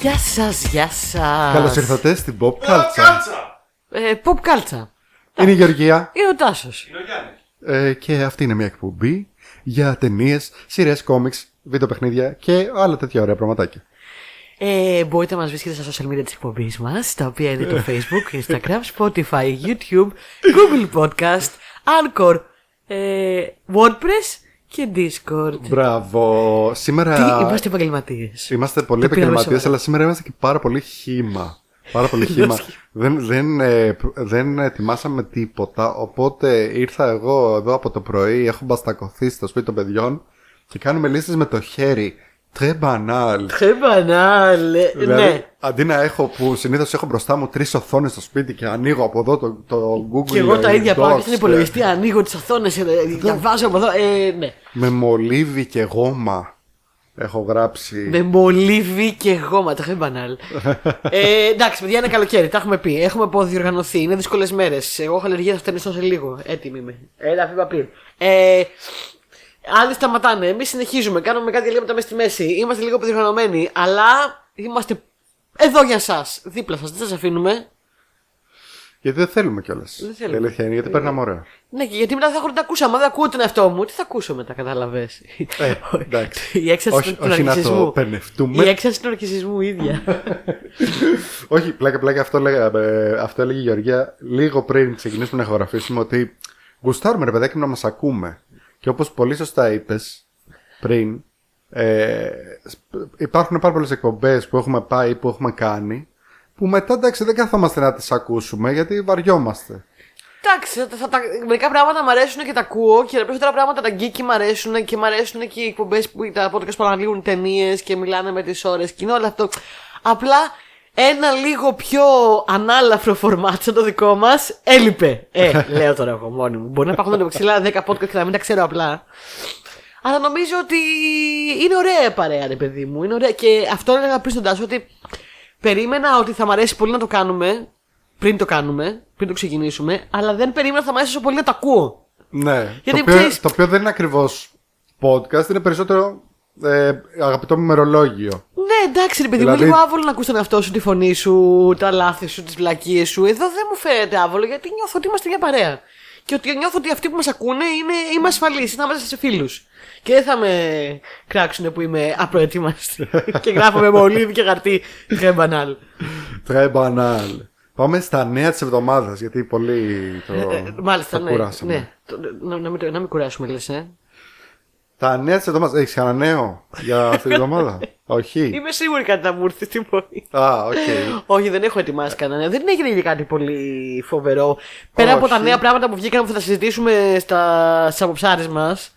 Γεια σας, γεια σας. Καλώς ήρθατε στην Pop Culture. Κάλτσα! Ε, pop κάλτσα. Είναι η Γεωργία Είναι ο Τάσος. Είναι ο Γιάννης. ε, και αυτή είναι μια εκπομπή για ταινίες, σειρές, κόμιξ, βίντεο παιχνίδια και άλλα τέτοια ωραία πραγματάκια. Ε, μπορείτε να μας βρίσκετε στα social media της εκπομπής μας, τα οποία είναι το Facebook, Instagram, Spotify, YouTube, Google Podcast, Anchor, ε, WordPress και Discord. Μπράβο. Σήμερα Τι, είμαστε επαγγελματίες. είμαστε πολύ Το πήραμε επαγγελματίες, σοβαρά. αλλά σήμερα είμαστε και πάρα πολύ χήμα. Πάρα πολύ χήμα. δεν, δεν, ε, δεν ετοιμάσαμε τίποτα, οπότε ήρθα εγώ εδώ από το πρωί, έχω μπαστακωθεί στο σπίτι των παιδιών και κάνουμε λίστες με το χέρι. Très banal. Très banal. ε, Δηλαδή, Ναι. αντί να έχω που συνήθως έχω μπροστά μου τρεις οθόνες στο σπίτι και ανοίγω από εδώ το, το Google Και εγώ τα ίδια πάω και Docs στον υπολογιστή, ανοίγω τις οθόνες, ε, διαβάζω από εδώ. Ε, ναι. Με μολύβι και γόμα έχω γράψει. Με μολύβι και γόμα, το très banal. ε, εντάξει, παιδιά, είναι καλοκαίρι, τα έχουμε πει. Έχουμε αποδιοργανωθεί, είναι δύσκολες μέρες. Εγώ έχω αλλεργία, θα φτενιστώ σε λίγο. Έτοιμη είμαι. Έλα, φύγα πριν. Ε, άλλοι σταματάνε. Εμείς συνεχίζουμε, κάνουμε κάτι διαλύματα μέσα στη μέση. Είμαστε λίγο αποδιοργανωμένοι, αλλά είμαστε εδώ για εσά. Δίπλα σας, δεν σας αφήνουμε. Γιατί δεν θέλουμε κιόλας. Δεν θέλουμε. Η αλήθεια είναι γιατί περνάμε ωραία. Ναι, και γιατί μετά θα έχω να τα ακούσω. Αν δεν ακούω τον εαυτό μου, τι θα ακούσω μετά, κατάλαβε. Ε, εντάξει. Η έξαρση όχι, του όχι να το ναρκισισμού. πενευτούμε. Η έξαρση του ναρκισισμού ίδια. όχι, πλάκα πλάκα αυτό, λέγα, ε, αυτό έλεγε η Γεωργία λίγο πριν ξεκινήσουμε να ηχογραφήσουμε ότι γουστάρουμε ρε παιδάκι να μας ακούμε. Και όπως πολύ σωστά είπες πριν, ε, σπ- υπάρχουν πάρα πολλές εκπομπές που έχουμε πάει ή που έχουμε κάνει που μετά εντάξει δεν καθόμαστε να τις ακούσουμε γιατί βαριόμαστε. Εντάξει, θα, θα, τα- μερικά πράγματα μου αρέσουν και τα ακούω και τα περισσότερα πράγματα τα γκίκι μου αρέσουν και μου αρέσουν και οι εκπομπές που τα podcast που αναλύουν ταινίες και μιλάνε με τις ώρες και είναι όλο αυτό. Απλά ένα λίγο πιο ανάλαφρο φορμάτ σαν το δικό μας έλειπε. Ε, λέω τώρα εγώ μόνη μου. Μπορεί να υπάρχουν εντωμεταξύ 10 podcast και να μην τα ξέρω απλά. Αλλά νομίζω ότι είναι ωραία η παρέα, ρε παιδί μου. Είναι ωραία. Και αυτό έλεγα πριν στον Τάσο ότι περίμενα ότι θα μ' αρέσει πολύ να το κάνουμε πριν το κάνουμε, πριν το ξεκινήσουμε, αλλά δεν περίμενα ότι θα μ' αρέσει τόσο πολύ να το ακούω. Ναι. Γιατί το, οποίο, ξέρεις- το οποίο δεν είναι ακριβώς podcast, είναι περισσότερο ε, αγαπητό μου μερολόγιο. Ναι, εντάξει, ρε παιδί μου, Δηλαδή- είναι λίγο άβολο να ακούς τον εαυτό σου, τη φωνή σου, τα λάθη σου, τις βλακίες σου. Εδώ δεν μου φαίνεται άβολο γιατί νιώθω ότι είμαστε μια παρέα. Και ότι νιώθω ότι αυτοί που μας ακούνε είναι, είμαι ασφαλής, είναι μέσα σε φίλους. Και δεν θα με κράξουν που είμαι απροετοίμαστη. και γράφω με μολύβι και χαρτί. Très banal. Très banal. Πάμε στα νέα της εβδομάδας, γιατί πολύ το, Ε, Μάλιστα, το ναι. κουράσαμε. ναι. Το- Να, να, μην, το- να μην κουράσουμε, λες, ε. Τα νέα τη εβδομάδα. Έχεις κανένα νέο για αυτή την εβδομάδα; Όχι. Είμαι σίγουρη κάτι θα μου έρθει στην πορεία. Α, οκ. Όχι, δεν έχω ετοιμάσει κανένα. Δεν έγινε και κάτι πολύ φοβερό. Πέρα από Όχι. τα νέα πράγματα που βγήκαν που θα τα συζητήσουμε στα, στις αποψάρες μας,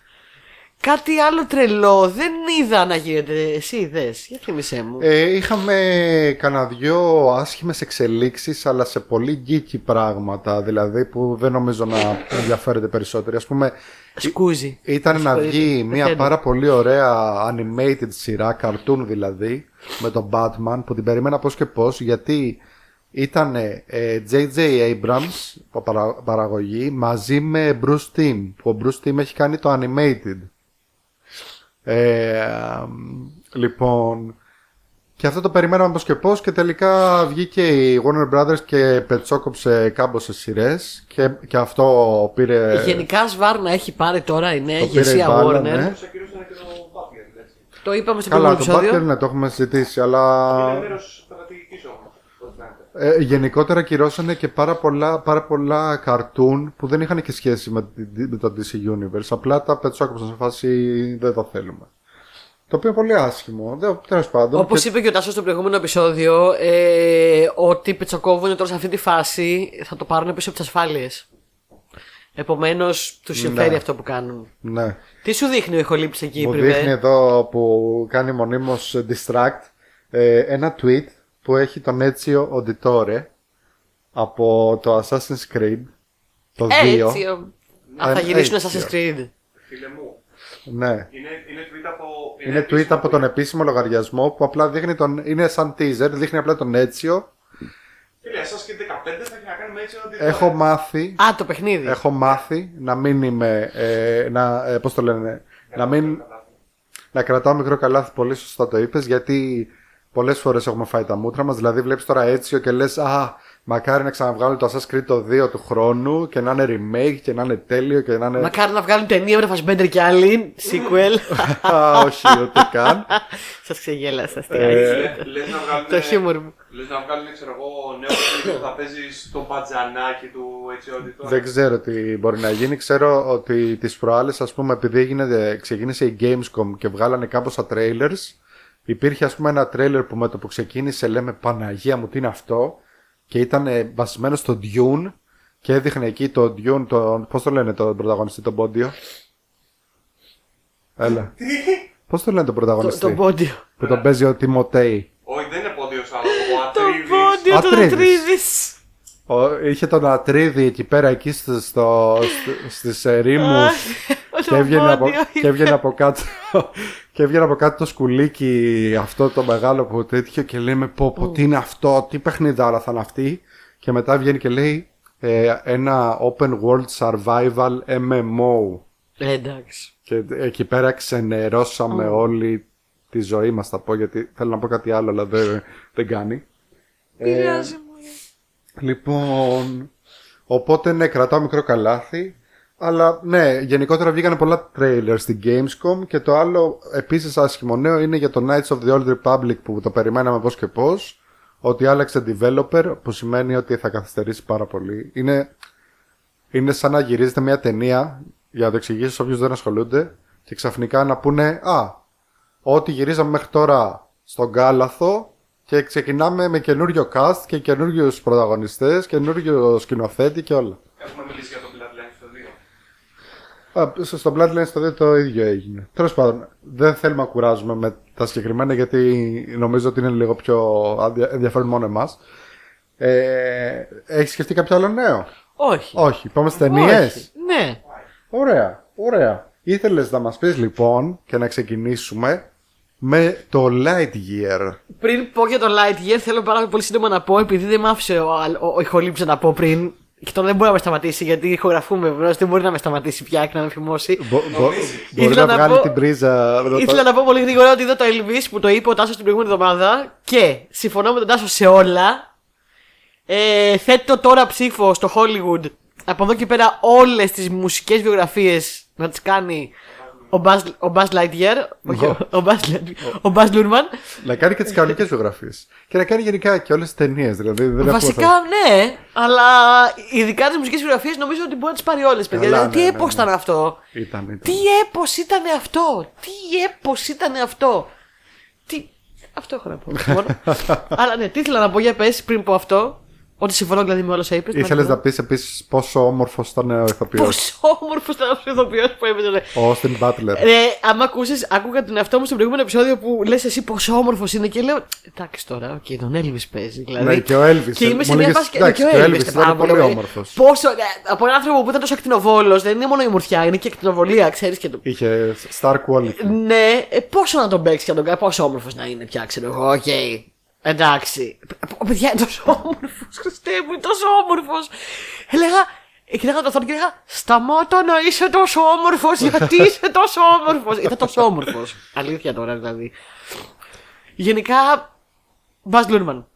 κάτι άλλο τρελό δεν είδα να γίνεται. Εσύ είδες, για θύμισέ μου. Ε, είχαμε κανένα δυο άσχημες εξελίξεις αλλά σε πολύ geeky πράγματα δηλαδή που δεν νομίζω να ενδιαφέρεται περισσότεροι ας πούμε Σκούζι. Ήταν να Συγχωρείτε, βγει μια πεθαίνω. πάρα πολύ ωραία animated σειρά, cartoon δηλαδή, με τον Batman που την περίμενα πώς και πώς γιατί ήταν J.J. Abrams από παρα- παραγωγή μαζί με Bruce Timm που ο Bruce Timm έχει κάνει το animated. Ε, αμ, λοιπόν, και αυτό το περιμέναμε πώς και πώς και τελικά βγήκε η Warner Brothers και πετσόκοψε κάμποσες σειρές και, και αυτό πήρε... Γενικά Σβάρνα έχει πάρει τώρα η νέα Ε, Το πήρε ηγεσία η μπάλα, Warner. ναι. Τους ακυρώσανε και το Butler, έτσι. Το είπαμε στο Καλά, προηγούμενο το επεισόδιο. Butler ναι, το έχουμε συζητήσει, αλλά Είναι μέρος στρατηγικής όμως, ό,τι φαίνεται. Ε, γενικότερα κυρώσανε και πάρα πολλά, πάρα πολλά καρτούν που δεν είχαν και σχέση με, τη- με το DC Universe. Απλά τα πετσόκοψαν σε φάση δεν το θέλουμε. Το οποίο είναι πολύ άσχημο. Δεν- Τέλος πάντων. Όπως και- είπε και ο Τάσος στο προηγούμενο επεισόδιο, ε, ότι πετσοκόβουν τώρα σε αυτή τη φάση θα το πάρουν πίσω από τις ασφάλειες. Επομένως, τους συμφέρει Ναι. αυτό που κάνουν. Ναι. Τι σου δείχνει ο ηχολήπτη εκεί, Μου Πριβέ; δείχνει εδώ που κάνει μονίμως distract ε, ένα tweet που έχει τον Ezio Auditore από το Assassin's Creed το 2. Έτσι. ο- Α, θα Ε, γυρίσουν έτσι, Assassin's Creed. Φίλε μου, Ναι. είναι, είναι tweet από... Είναι tweet από τον επίσημο λογαριασμό που απλά δείχνει τον. είναι σαν teaser, δείχνει απλά τον Έτσιο. Φίλε, εσάς και 15 θα έχει να κάνουμε έτσι ότι... Έχω μάθει. Α, το παιχνίδι. Έχω μάθει να μην είμαι. Ε, να, ε, πώς το λένε. Να μην. Να κρατάω μικρό καλάθι, πολύ σωστά το είπες, γιατί πολλές φορές έχουμε φάει τα μούτρα μας. Δηλαδή, βλέπεις τώρα έτσι και λες, Α, μακάρι να ξαναβγάλουν το Assassin's Creed το 2 του χρόνου και να είναι remake και να είναι τέλειο και να είναι. Μακάρι να βγάλουν ταινία με το Fassbender και άλλη. Sequel. Α, όχι, ούτε καν. Σας ξεγέλασα. Ε, Λες να βγάλουν. Το χιούμορ μου. Λες να βγάλουν, ξέρω εγώ, νέο παιχνίδι που θα παίζει στο μπατζανάκι του έτσι ό,τι τώρα. Δεν ξέρω τι μπορεί να γίνει. Ξέρω ότι τις προάλλες, ας πούμε, επειδή έγινε, ξεκίνησε η Gamescom και βγάλανε κάμποσα trailers, υπήρχε, ας πούμε, ένα trailer που με το που ξεκίνησε λέμε Παναγία μου, τι είναι αυτό. Και ήταν ε, βασισμένο στο Dune και έδειχνε εκεί το Dune, τον, πώς το λένε τον πρωταγωνιστή, τον Πόντιο; Έλα. Πώς το λένε τον Το, πρωταγωνιστή; το πόντιο. Που τον παίζει ο Τιμωτέη. Όχι, δεν είναι πόντιος άλλο. Ο Το Ατρίβης. πόντιο του Ατρίδης. Ατρίδης. Ο- είχε τον Ατρίδη εκεί πέρα, εκεί στο, στο, στο- στις ερήμους και Το έβγαινε, από, πόντιο και έβγαινε από κάτω και έβγαινε από κάτω το σκουλίκι αυτό το μεγάλο που τέτοιο και λέμε πω πω τι είναι αυτό, τι παιχνιδάρα θα είναι αυτή και μετά βγαίνει και λέει ε, ένα open world survival MMO Ε, Εντάξει. και εκεί πέρα ξενερώσαμε όλη τη ζωή μας θα πω γιατί θέλω να πω κάτι άλλο αλλά δεν, δεν κάνει Πειράζει μου. Λοιπόν, οπότε ναι, κρατάω μικρό καλάθι. Αλλά ναι, γενικότερα βγήκαν πολλά trailers στην Gamescom και το άλλο επίσης άσχημο νέο είναι για το Knights of the Old Republic που το περιμέναμε πώς και πώς ότι άλλαξε developer που σημαίνει ότι θα καθυστερήσει πάρα πολύ. Είναι, είναι σαν να γυρίζετε μια ταινία για να το εξηγήσω σε όποιους δεν ασχολούνται και ξαφνικά να πούνε «Α, ό,τι γυρίζαμε μέχρι τώρα στον Κάλαθο και ξεκινάμε με καινούριο cast και καινούριους πρωταγωνιστές, καινούριο σκηνοθέτη και όλα». Έχουμε μιλήσει για το Bloodlines το 2. Α, στο- στο Bloodlines το 2 το ίδιο έγινε. Τέλος πάντων, δεν θέλουμε να κουράζουμε με τα συγκεκριμένα γιατί νομίζω ότι είναι λίγο πιο ανδια- ενδιαφέρον μόνο εμάς. Ε, Έχεις σκεφτεί κάποιο άλλο νέο; Όχι. Όχι, πάμε στις ταινίες; Όχι. Ναι. Ωραία, ωραία. Ήθελες να μας πεις λοιπόν και να ξεκινήσουμε με το Lightyear. Πριν πω για το Lightyear, θέλω πάρα πολύ σύντομα να πω, επειδή δεν μ' άφησε ο, Αλ- ο, ο ηχολήπτης να πω πριν, και τώρα δεν μπορεί να με σταματήσει, γιατί ηχογραφούμε βεβαίως, δεν μπορεί να με σταματήσει πια και να με φημώσει. Μπο- μπο- Μπορεί Ήθελα να να βγάλει πω- την πρίζα. με το- Ήθελα να πω πολύ γρήγορα ότι είδα το Elvis που το είπε ο Τάσος την προηγούμενη εβδομάδα και συμφωνώ με τον Τάσο σε όλα. Ε, θέτω τώρα ψήφο στο Hollywood από εδώ και πέρα όλες τις μουσικές βιογραφίες να τις κάνει ο Buzz, ο Buzz Lightyear. όχι, ο, ο, Buzz, Lightyear, ο Buzz Lurman. Να κάνει και τις κανονικές βιογραφίε. Και να κάνει γενικά και όλες τις ταινίες. Δηλαδή, δεν έχουμε Βασικά ναι, αλλά ειδικά τις μουσικές βιογραφίε νομίζω ότι μπορεί να τις πάρει όλες, παιδιά. Καλά, δηλαδή, τι ναι, ναι, έπος ναι. ήταν αυτό; Ήταν, ήταν. Τι έπος ήταν αυτό! Τι έπος ήταν αυτό! Τι... Αυτό έχω να πω. μόνο. Αλλά ναι, τι ήθελα να πω για πες πριν πω αυτό. Ότι συμφωνώ δηλαδή με όλα όσα είπες. Ήθελες να πεις επίσης πόσο όμορφος ήταν ο ηθοποιός. Πόσο όμορφος ήταν ο ηθοποιός που έπαιζε. ναι. Ο Austin Butler. Ρε, άμα ακούσεις, άκουγα τον εαυτό μου στο προηγούμενο επεισόδιο που λες εσύ πόσο όμορφος είναι και λέω. Εντάξει τώρα, οκ, τον Elvis παίζει. Δηλαδή. Ναι, και ο Elvis. Και είμαι σε Μου μια λέγες, φάση και, εντάξει, και ο και ο Elvis. Elvis πάρα ήταν πολύ ωραία. όμορφος. Πόσο, ε, από έναν άνθρωπο που ήταν τόσο ακτινοβόλος, δεν είναι μόνο η ομορφιά, είναι και ακτινοβολία, ξέρεις και το. Είχε star quality. Ναι, ε, πόσο να τον παίξεις και να τον κάνει, πόσο όμορφος να είναι πια, ξέρω εγώ, οκ. Εντάξει. Π- Παιδιά, είναι τόσο όμορφος. Χριστέ μου, είναι τόσο όμορφος. Έλεγα, ε, κοιτάγα το θόρυβο και έλεγα, Σταμάτα να είσαι τόσο όμορφος, γιατί είσαι τόσο όμορφος. Ήταν τόσο όμορφος. Αλήθεια τώρα δηλαδή. Γενικά, Μπαζ Λούρμαν.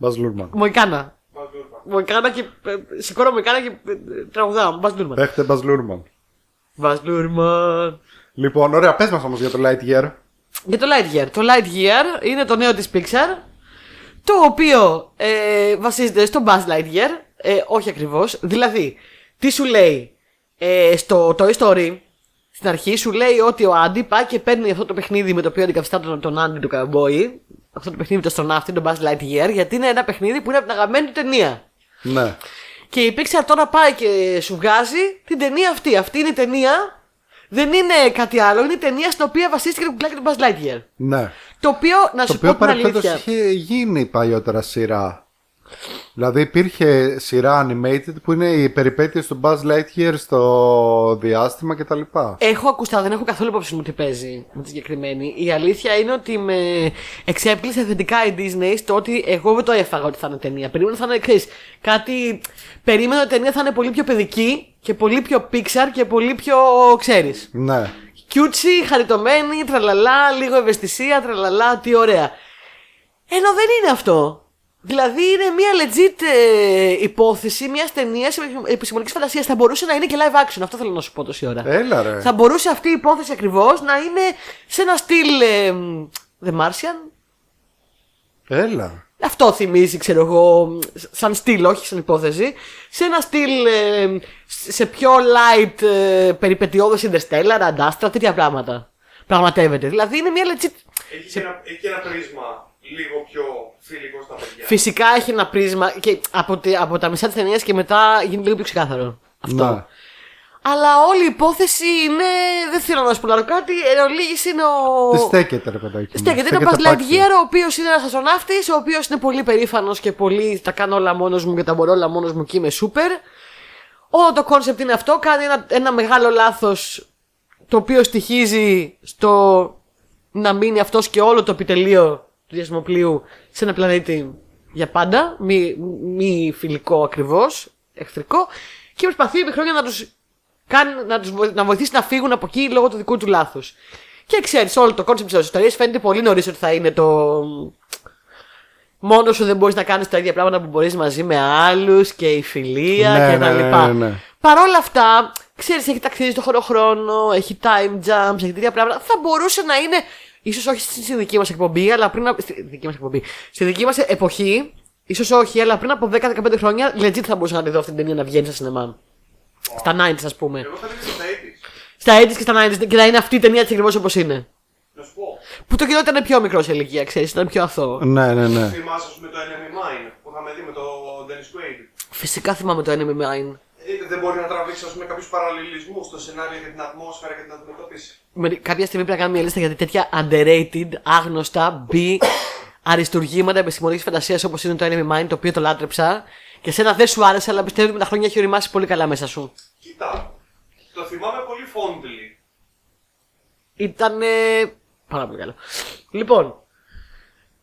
Buzz Lurman. Μοϊκάνα. Μοϊκάνα και. ε, Σηκώνω Μοϊκάνα και ε, τραγουδάω. Μπαζ Λούρμαν. Έχετε Buzz Lurman. Μπαζ Λούρμαν. Λοιπόν, ωραία, πες μας όμως για το Lightyear. Για το Lightyear. Το Lightyear είναι το νέο της Pixar το οποίο ε, βασίζεται στο Buzz Lightyear ε, όχι ακριβώς δηλαδή τι σου λέει ε, στο Toy Story στην αρχή σου λέει ότι ο Άντι πάει και παίρνει αυτό το παιχνίδι με το οποίο αντικαθιστά τον, τον Άντι του Καμπόη αυτό το παιχνίδι με το αστροναύτη, τον Buzz Lightyear γιατί είναι ένα παιχνίδι που είναι από την αγαπημένη του ταινία Ναι. και η Pixar τώρα πάει και σου βγάζει την ταινία αυτή. Αυτή είναι η ταινία. Δεν είναι κάτι άλλο. Είναι η ταινία στην οποία βασίστηκε το κουκλάκι του Buzz Lightyear. ναι. Το οποίο, να Το σου οποίο πω την παρεμπιπτόντω αλήθεια. είχε γίνει παλιότερα σειρά. Δηλαδή υπήρχε σειρά animated που είναι οι περιπέτειες του Buzz Lightyear στο διάστημα κτλ. Έχω ακουστά, δεν έχω καθόλου υπόψη μου τι παίζει με τη συγκεκριμένη. Η αλήθεια είναι ότι με εξέπλησε θετικά η Disney στο ότι εγώ δεν το έφαγα ότι θα είναι ταινία. Περίμενα θα είναι ξέρεις, κάτι. Περίμενα ότι η ταινία θα είναι πολύ πιο παιδική και πολύ πιο Pixar και πολύ πιο. ξέρεις. Ναι. Κιούτσι, χαριτωμένη, τραλαλά, λίγο ευαισθησία, τραλαλά, τι ωραία. Ενώ δεν είναι αυτό. Δηλαδή είναι μια legit ε, υπόθεση μιας ταινίας επιστημονικής φαντασίας. Θα μπορούσε να είναι και live action. Αυτό θέλω να σου πω τόση ώρα. Έλα ρε. Θα μπορούσε αυτή η υπόθεση ακριβώς να είναι σε ένα στυλ. ε, The Martian. Έλα. Αυτό θυμίζει, ξέρω εγώ, σαν στυλ, όχι σαν υπόθεση. Σε ένα στυλ ε, σε πιο light ε, περιπετειώδες Interstellar, Αντάστρα, τέτοια πράγματα. Πραγματεύεται. Δηλαδή είναι μια legit. Έχει, και ένα, έχει και ένα πρίσμα λίγο πιο φιλικό στα παιδιά. Φυσικά έχει ένα πρίσμα και από, τη- από τα μισά της ταινίας και μετά γίνει λίγο πιο ξεκάθαρο. Αυτό. Να. Αλλά όλη η υπόθεση είναι. Δεν θέλω να σου πω άλλο κάτι. Εν ολίγης είναι ο. Τι στέκεται ρε παιδάκι. μου. Στέκεται. Είναι ο Buzz απάξιο. Lightyear, ο οποίος είναι ένας αστροναύτης, ο οποίος είναι πολύ περήφανος και πολύ. Τα κάνω όλα μόνος μου και τα μπορώ όλα μόνος μου και είμαι super. Όλο το concept είναι αυτό. Κάνει ένα, ένα μεγάλο λάθος το οποίο στοιχίζει στο να μείνει αυτός και όλο το επιτελείο του διαστημοπλοίου σε ένα πλανήτη για πάντα. Μη, μη φιλικό ακριβώς, εχθρικό. Και προσπαθεί επί χρόνια να τους κάνει, να, τους, βοη- να βοηθήσει να φύγουν από εκεί λόγω του δικού του λάθους. Και ξέρεις, όλο το concept της ιστορίας φαίνεται πολύ νωρίς ότι θα είναι το. Μόνος σου δεν μπορείς να κάνεις τα ίδια πράγματα που μπορείς μαζί με άλλους και η φιλία Ναι, και τα ναι, λοιπά. ναι, ναι, ναι. Παρ' όλα αυτά, ξέρεις, έχει ταξίδι στο χωροχρόνο, έχει time jumps, έχει τέτοια πράγματα. Θα μπορούσε να είναι. ίσως όχι στη δική μας εκπομπή, αλλά πριν. από- Στη δική μας εκπομπή. Στη δική μας εποχή, ίσως όχι, αλλά πριν από 10-15 χρόνια, legit θα μπορούσα να τη δω αυτή την ταινία να βγαίνει στα σινεμά. Στα 90s, ας πούμε. Εγώ θα έλεγα στα 80's. Στα 80s και στα 90s και να είναι αυτή η ταινία έτσι ακριβώς όπως είναι. Να σου πω. Που το κοινό ήταν πιο μικρός σε ηλικία, ξέρεις, ήταν πιο αθώο. Ναι, ναι, ναι. Θυμάσαι ας πούμε, το Enemy Mine που είχαμε δει με τον Dennis Quaid. Φυσικά θυμάμαι το Enemy Mine. Ε, δεν μπορεί να τραβήξει ας πούμε, κάποιους παραλληλισμούς στο σενάριο για την ατμόσφαιρα και την αντιμετώπιση. Με, κάποια στιγμή πρέπει να κάνουμε μια λίστα γιατί τέτοια underrated, άγνωστα, B, αριστουργήματα επιστημονικής φαντασίας όπως είναι το Enemy Mine, το οποίο το λάτρεψα. Και σένα δεν σου άρεσε, αλλά πιστεύω ότι με τα χρόνια έχει οριμάσει πολύ καλά μέσα σου. Κοίτα, το θυμάμαι πολύ fondly. Ήταν. Πάρα πολύ καλό. Λοιπόν,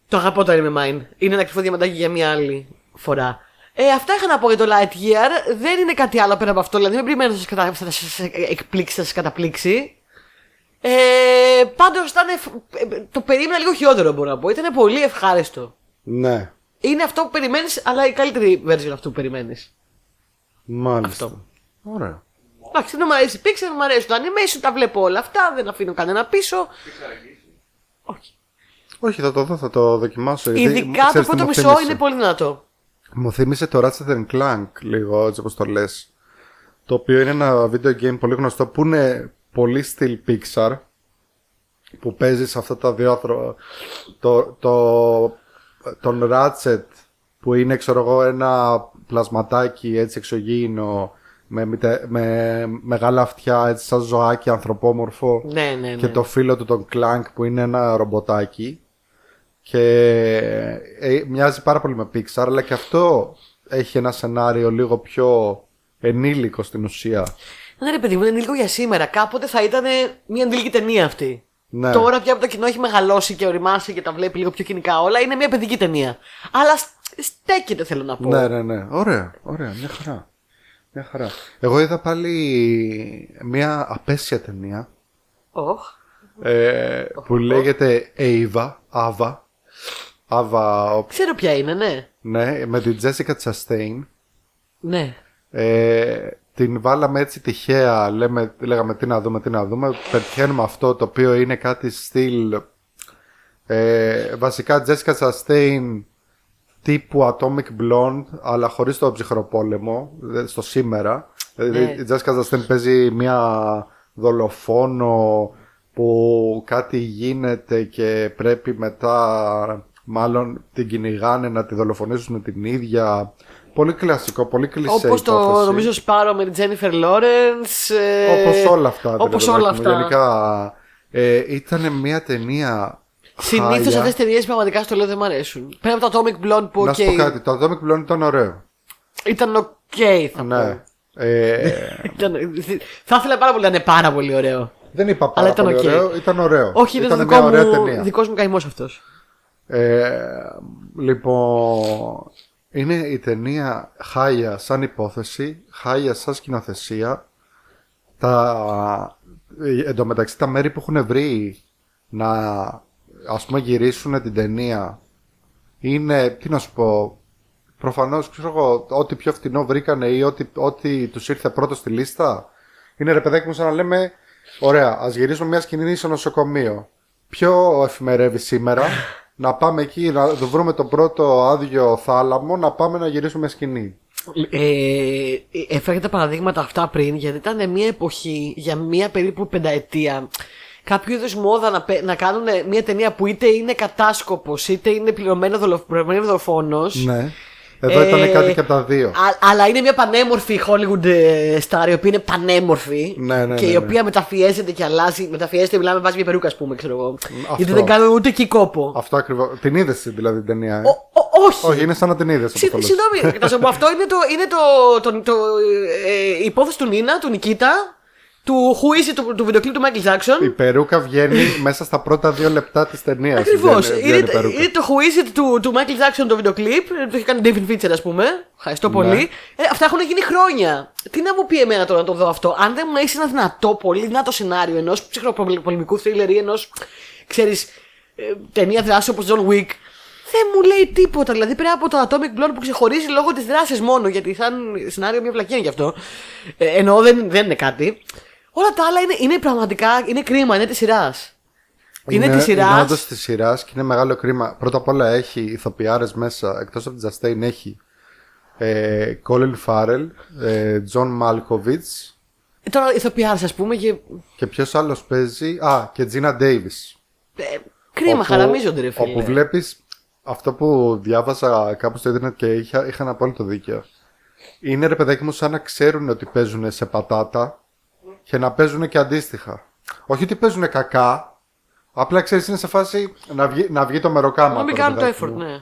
το αγαπώ το Enemy Mine. Είναι ένα κρυφό διαμαντάκι για μια άλλη φορά. Ε, αυτά είχα να πω για το Lightyear. Δεν είναι κάτι άλλο πέρα από αυτό. Δηλαδή, μην περιμένω να σα κατα... θα σας εκπλήξεις, θα σα καταπλήξει. Ε, Πάντως ήταν. εφ- ε, Το περίμενα λίγο χειρότερο, μπορώ να πω. Ήταν πολύ ευχάριστο. Ναι. Είναι αυτό που περιμένεις, αλλά η καλύτερη version αυτού που περιμένεις. Μάλιστα. Αυτό. Ωραία. Εντάξει, δεν μου αρέσει η Pixar, μου αρέσει το animation, τα βλέπω όλα αυτά, δεν αφήνω κανένα πίσω. Όχι. Όχι, θα το δω, θα το δοκιμάσω. γιατί Ειδικά το ξέρεις τι πρώτο μου μισό θύμισε. είναι πολύ δυνατό. Μου θύμισε το Ratchet Clank λίγο, έτσι όπως το λες. Το οποίο είναι ένα video game πολύ γνωστό που είναι πολύ στυλ Pixar. Που παίζει σε αυτά τα δύο άνθρω- το, το, τον Ratchet που είναι ξέρω εγώ ένα πλασματάκι έτσι εξωγήινο με, μητε- με μεγάλα αυτιά έτσι σαν ζωάκι ανθρωπόμορφο Ναι, ναι, ναι. και το φίλο του τον Clank που είναι ένα ρομποτάκι και ε, μοιάζει πάρα πολύ με Pixar αλλά και αυτό έχει ένα σενάριο λίγο πιο ενήλικο στην ουσία. Ναι, ρε παιδί μου, είναι λίγο για σήμερα. Κάποτε θα ήταν μια ενήλικη ταινία αυτή. Ναι. Τώρα πια που το κοινό έχει μεγαλώσει και οριμάσει και τα βλέπει λίγο πιο κοινικά όλα, είναι μια παιδική ταινία. Αλλά σ- στέκεται, θέλω να πω. Ναι, ναι, ναι. Ωραία, ωραία, μια χαρά. Μια χαρά. Εγώ είδα πάλι μια απέσια ταινία Οχ. ε, που λέγεται Ava, Ava. Ava, ο- Ξέρω ποια είναι, ναι. ναι, με την Jessica Chastain. Ναι. Ε, την βάλαμε έτσι τυχαία, λέμε, λέγαμε τι να δούμε, τι να δούμε. Πετυχαίνουμε αυτό το οποίο είναι κάτι στυλ. Ε, βασικά Jessica Chastain τύπου Atomic Blonde, αλλά χωρίς το ψυχροπόλεμο, δε- στο σήμερα. Δηλαδή Ναι. η Jessica Chastain παίζει μια δολοφόνο που κάτι γίνεται και πρέπει μετά μάλλον την κυνηγάνε να τη δολοφονήσουν την ίδια. Πολύ κλασικό, πολύ κλεισέ Όπως το υπόθεση. νομίζω Sparrow με την Jennifer Lawrence ε, Όπως όλα αυτά. Όπως δηλαδή, όλα παιδάκι μου. αυτά. Γενικά ε, ήταν μια ταινία. Συνήθως χάλια. αυτές τις ταινίες πραγματικά στο λέω δεν μου αρέσουν. Πέρα από το Atomic Blonde που Να οκ. σου πω κάτι, το Atomic Blonde ήταν ωραίο. Ήταν οκ, θα Ναι. πω. Ε, Ήταν, θα ήθελα πάρα πολύ να είναι πάρα πολύ ωραίο. δεν είπα πάρα Αλλά ήταν πολύ οκ. ωραίο, ήταν ωραίο. Όχι, ήταν, ήταν το μια δικό ωραία μου, ταινία. δικός μου καημός αυτός. Ε, λοιπόν, είναι η ταινία χάλια σαν υπόθεση, χάλια σαν σκηνοθεσία. Τα, ε, εν τω μεταξύ τα μέρη που έχουν βρει να ας πούμε γυρίσουν την ταινία είναι, τι να σου πω, προφανώς ξέρω εγώ, ό,τι πιο φτηνό βρήκανε ή ό,τι, ό,τι τους ήρθε πρώτος στη λίστα. Είναι ρε παιδάκι μου σαν να λέμε, ωραία, ας γυρίσουμε μια σκηνή στο νοσοκομείο. Ποιο εφημερεύει σήμερα, να πάμε εκεί να το βρούμε το πρώτο άδειο θάλαμο, να πάμε να γυρίσουμε μια σκηνή. Ε, έφερε τα παραδείγματα αυτά πριν γιατί ήταν μια εποχή για μια περίπου πενταετία κάποιο είδους μόδα να, πε- να κάνουν μια ταινία που είτε είναι κατάσκοπος είτε είναι πληρωμένο δολο- πληρωμένο δολοφόνος. Ναι. Εδώ Ε, ήταν κάτι και από τα δύο. Α- αλλά είναι μια πανέμορφη Hollywood ε, star, η οποία είναι πανέμορφη. Ναι, ναι, και ναι, η ναι. οποία μεταφιέζεται και αλλάζει. Μεταφιέζεται, μιλάμε, βάζει μια περούκα, ας πούμε, ξέρω εγώ. αυτό. Γιατί δεν κάνουν ούτε εκεί κόπο. Αυτό ακριβώς. Την είδε δηλαδή την ταινία. ε; Ο- ο- όχι. Όχι, είναι σαν να την είδες. Συ- Συγγνώμη, να σου πω αυτό είναι, το, είναι το, το, το, ε, η υπόθεση του Νίνα, του Νικήτα, του Who is it, του, του βιντεοκλίπ του Michael Jackson. Η περούκα βγαίνει μέσα στα πρώτα δύο λεπτά της ταινίας. Ακριβώς. Είναι, είναι το Who is it του, του Michael Jackson το βιντεοκλίπ. Το έχει κάνει David Fincher, ας πούμε. Ευχαριστώ Ναι. πολύ. Ε, αυτά έχουν γίνει χρόνια. Τι να μου πει εμένα τώρα να το δω αυτό; Αν δεν μου έχει ένα δυνατό, πολύ δυνατό σενάριο ενός ψυχροπολεμικού θρίλερ ή ενός, ξέρεις, ε, ταινία δράσης όπως John Wick, δεν μου λέει τίποτα. Δηλαδή πέρα από το Atomic Blonde που ξεχωρίζει λόγω της δράσης μόνο, γιατί σαν σενάριο μια βλακία είναι γι' αυτό. Ε, ενώ δεν, δεν είναι κάτι. Όλα τα άλλα είναι, είναι πραγματικά είναι κρίμα, είναι της σειράς. Είναι, της σειράς. Είναι όντως της σειράς και είναι μεγάλο κρίμα. Πρώτα απ' όλα έχει ηθοποιάρες μέσα. Εκτός από την Τζαστέιν έχει ε, Colin Farrell, ε, John Malkovich Ε, τώρα ηθοποιάρες ας πούμε και. και ποιος άλλος παίζει; Α, και Gina Davis. Ε, κρίμα, χαραμίζονται ρε φίλε. Όπου βλέπεις αυτό που διάβασα κάπου στο Ιντερνετ και είχα, είχαν απόλυτο δίκιο. Είναι ρε παιδάκι μου σαν να ξέρουν ότι παίζουν σε πατάτα και να παίζουν και αντίστοιχα. Όχι ότι παίζουν κακά, απλά ξέρεις είναι σε φάση να βγει, να βγει το μεροκάμα. Να μην ρε κάνουν το παιδάκι effort, μου. ναι.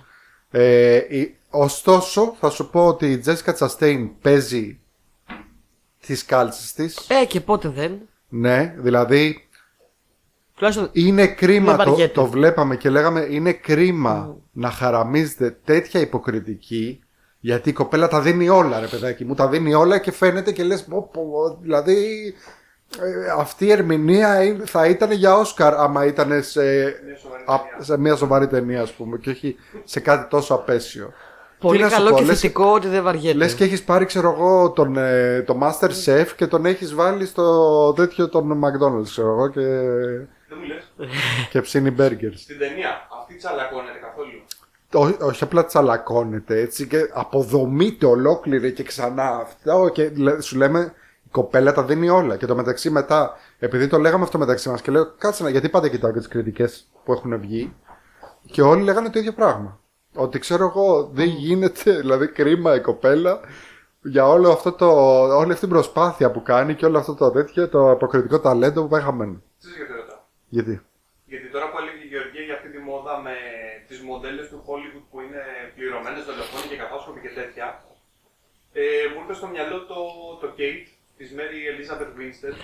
Ε, η- ωστόσο, θα σου πω ότι η Jessica Chastain παίζει τις κάλτσες της. Ε, και πότε δεν. Ναι, δηλαδή Τουλάχιστον. είναι κρίμα, Δεν το, βαριέται. το βλέπαμε και λέγαμε είναι κρίμα να χαραμίζεται τέτοια υποκριτική γιατί η κοπέλα τα δίνει όλα ρε παιδάκι μου, τα δίνει όλα και φαίνεται και λες πω, πω, δηλαδή ε, αυτή η ερμηνεία είναι- θα ήταν για Όσκαρ άμα ήταν σε, σοβαρή α- ταινία. σε μια σοβαρή ταινία ας πούμε και όχι σε κάτι τόσο απέσιο. Πολύ Τι να σου καλό πω, και λες- θετικό ότι δεν βαριέται. Λες και έχεις πάρει ξέρω εγώ τον, ε, το Master Chef και τον έχεις βάλει στο τέτοιο των McDonald's ξέρω εγώ και, Δεν μου λες. και ψήνει burgers. Στην ταινία αυτή τσαλακώνεται καθόλου; Ό, όχι απλά τσαλακώνεται έτσι και αποδομείται ολόκληρη και ξανά αυτό και λέ- σου λέμε η κοπέλα τα δίνει όλα. Και το μεταξύ μετά επειδή το λέγαμε αυτό μεταξύ μας και λέω κάτσε να γιατί πάντα κοιτάω και τις κριτικές που έχουν βγει και όλοι λέγανε το ίδιο πράγμα. Ότι ξέρω εγώ δεν γίνεται δηλαδή κρίμα η κοπέλα για όλο αυτό το, όλη αυτή την προσπάθεια που κάνει και όλο αυτό το τέτοιο το αποκριτικό ταλέντο που πάει χαμένο Ξέρεις γιατί ρωτάω; γιατί; Γιατί τώρα που έλεγε η Γεωργία για αυτή τη μόδα με τις μοντέλες του Hollywood που είναι πληρωμένες δολοφόνοι και κατάσκοποι και τέτοια, ε, μου ήρθε στο μυαλό το, το Kate της Mary Elizabeth Winstead.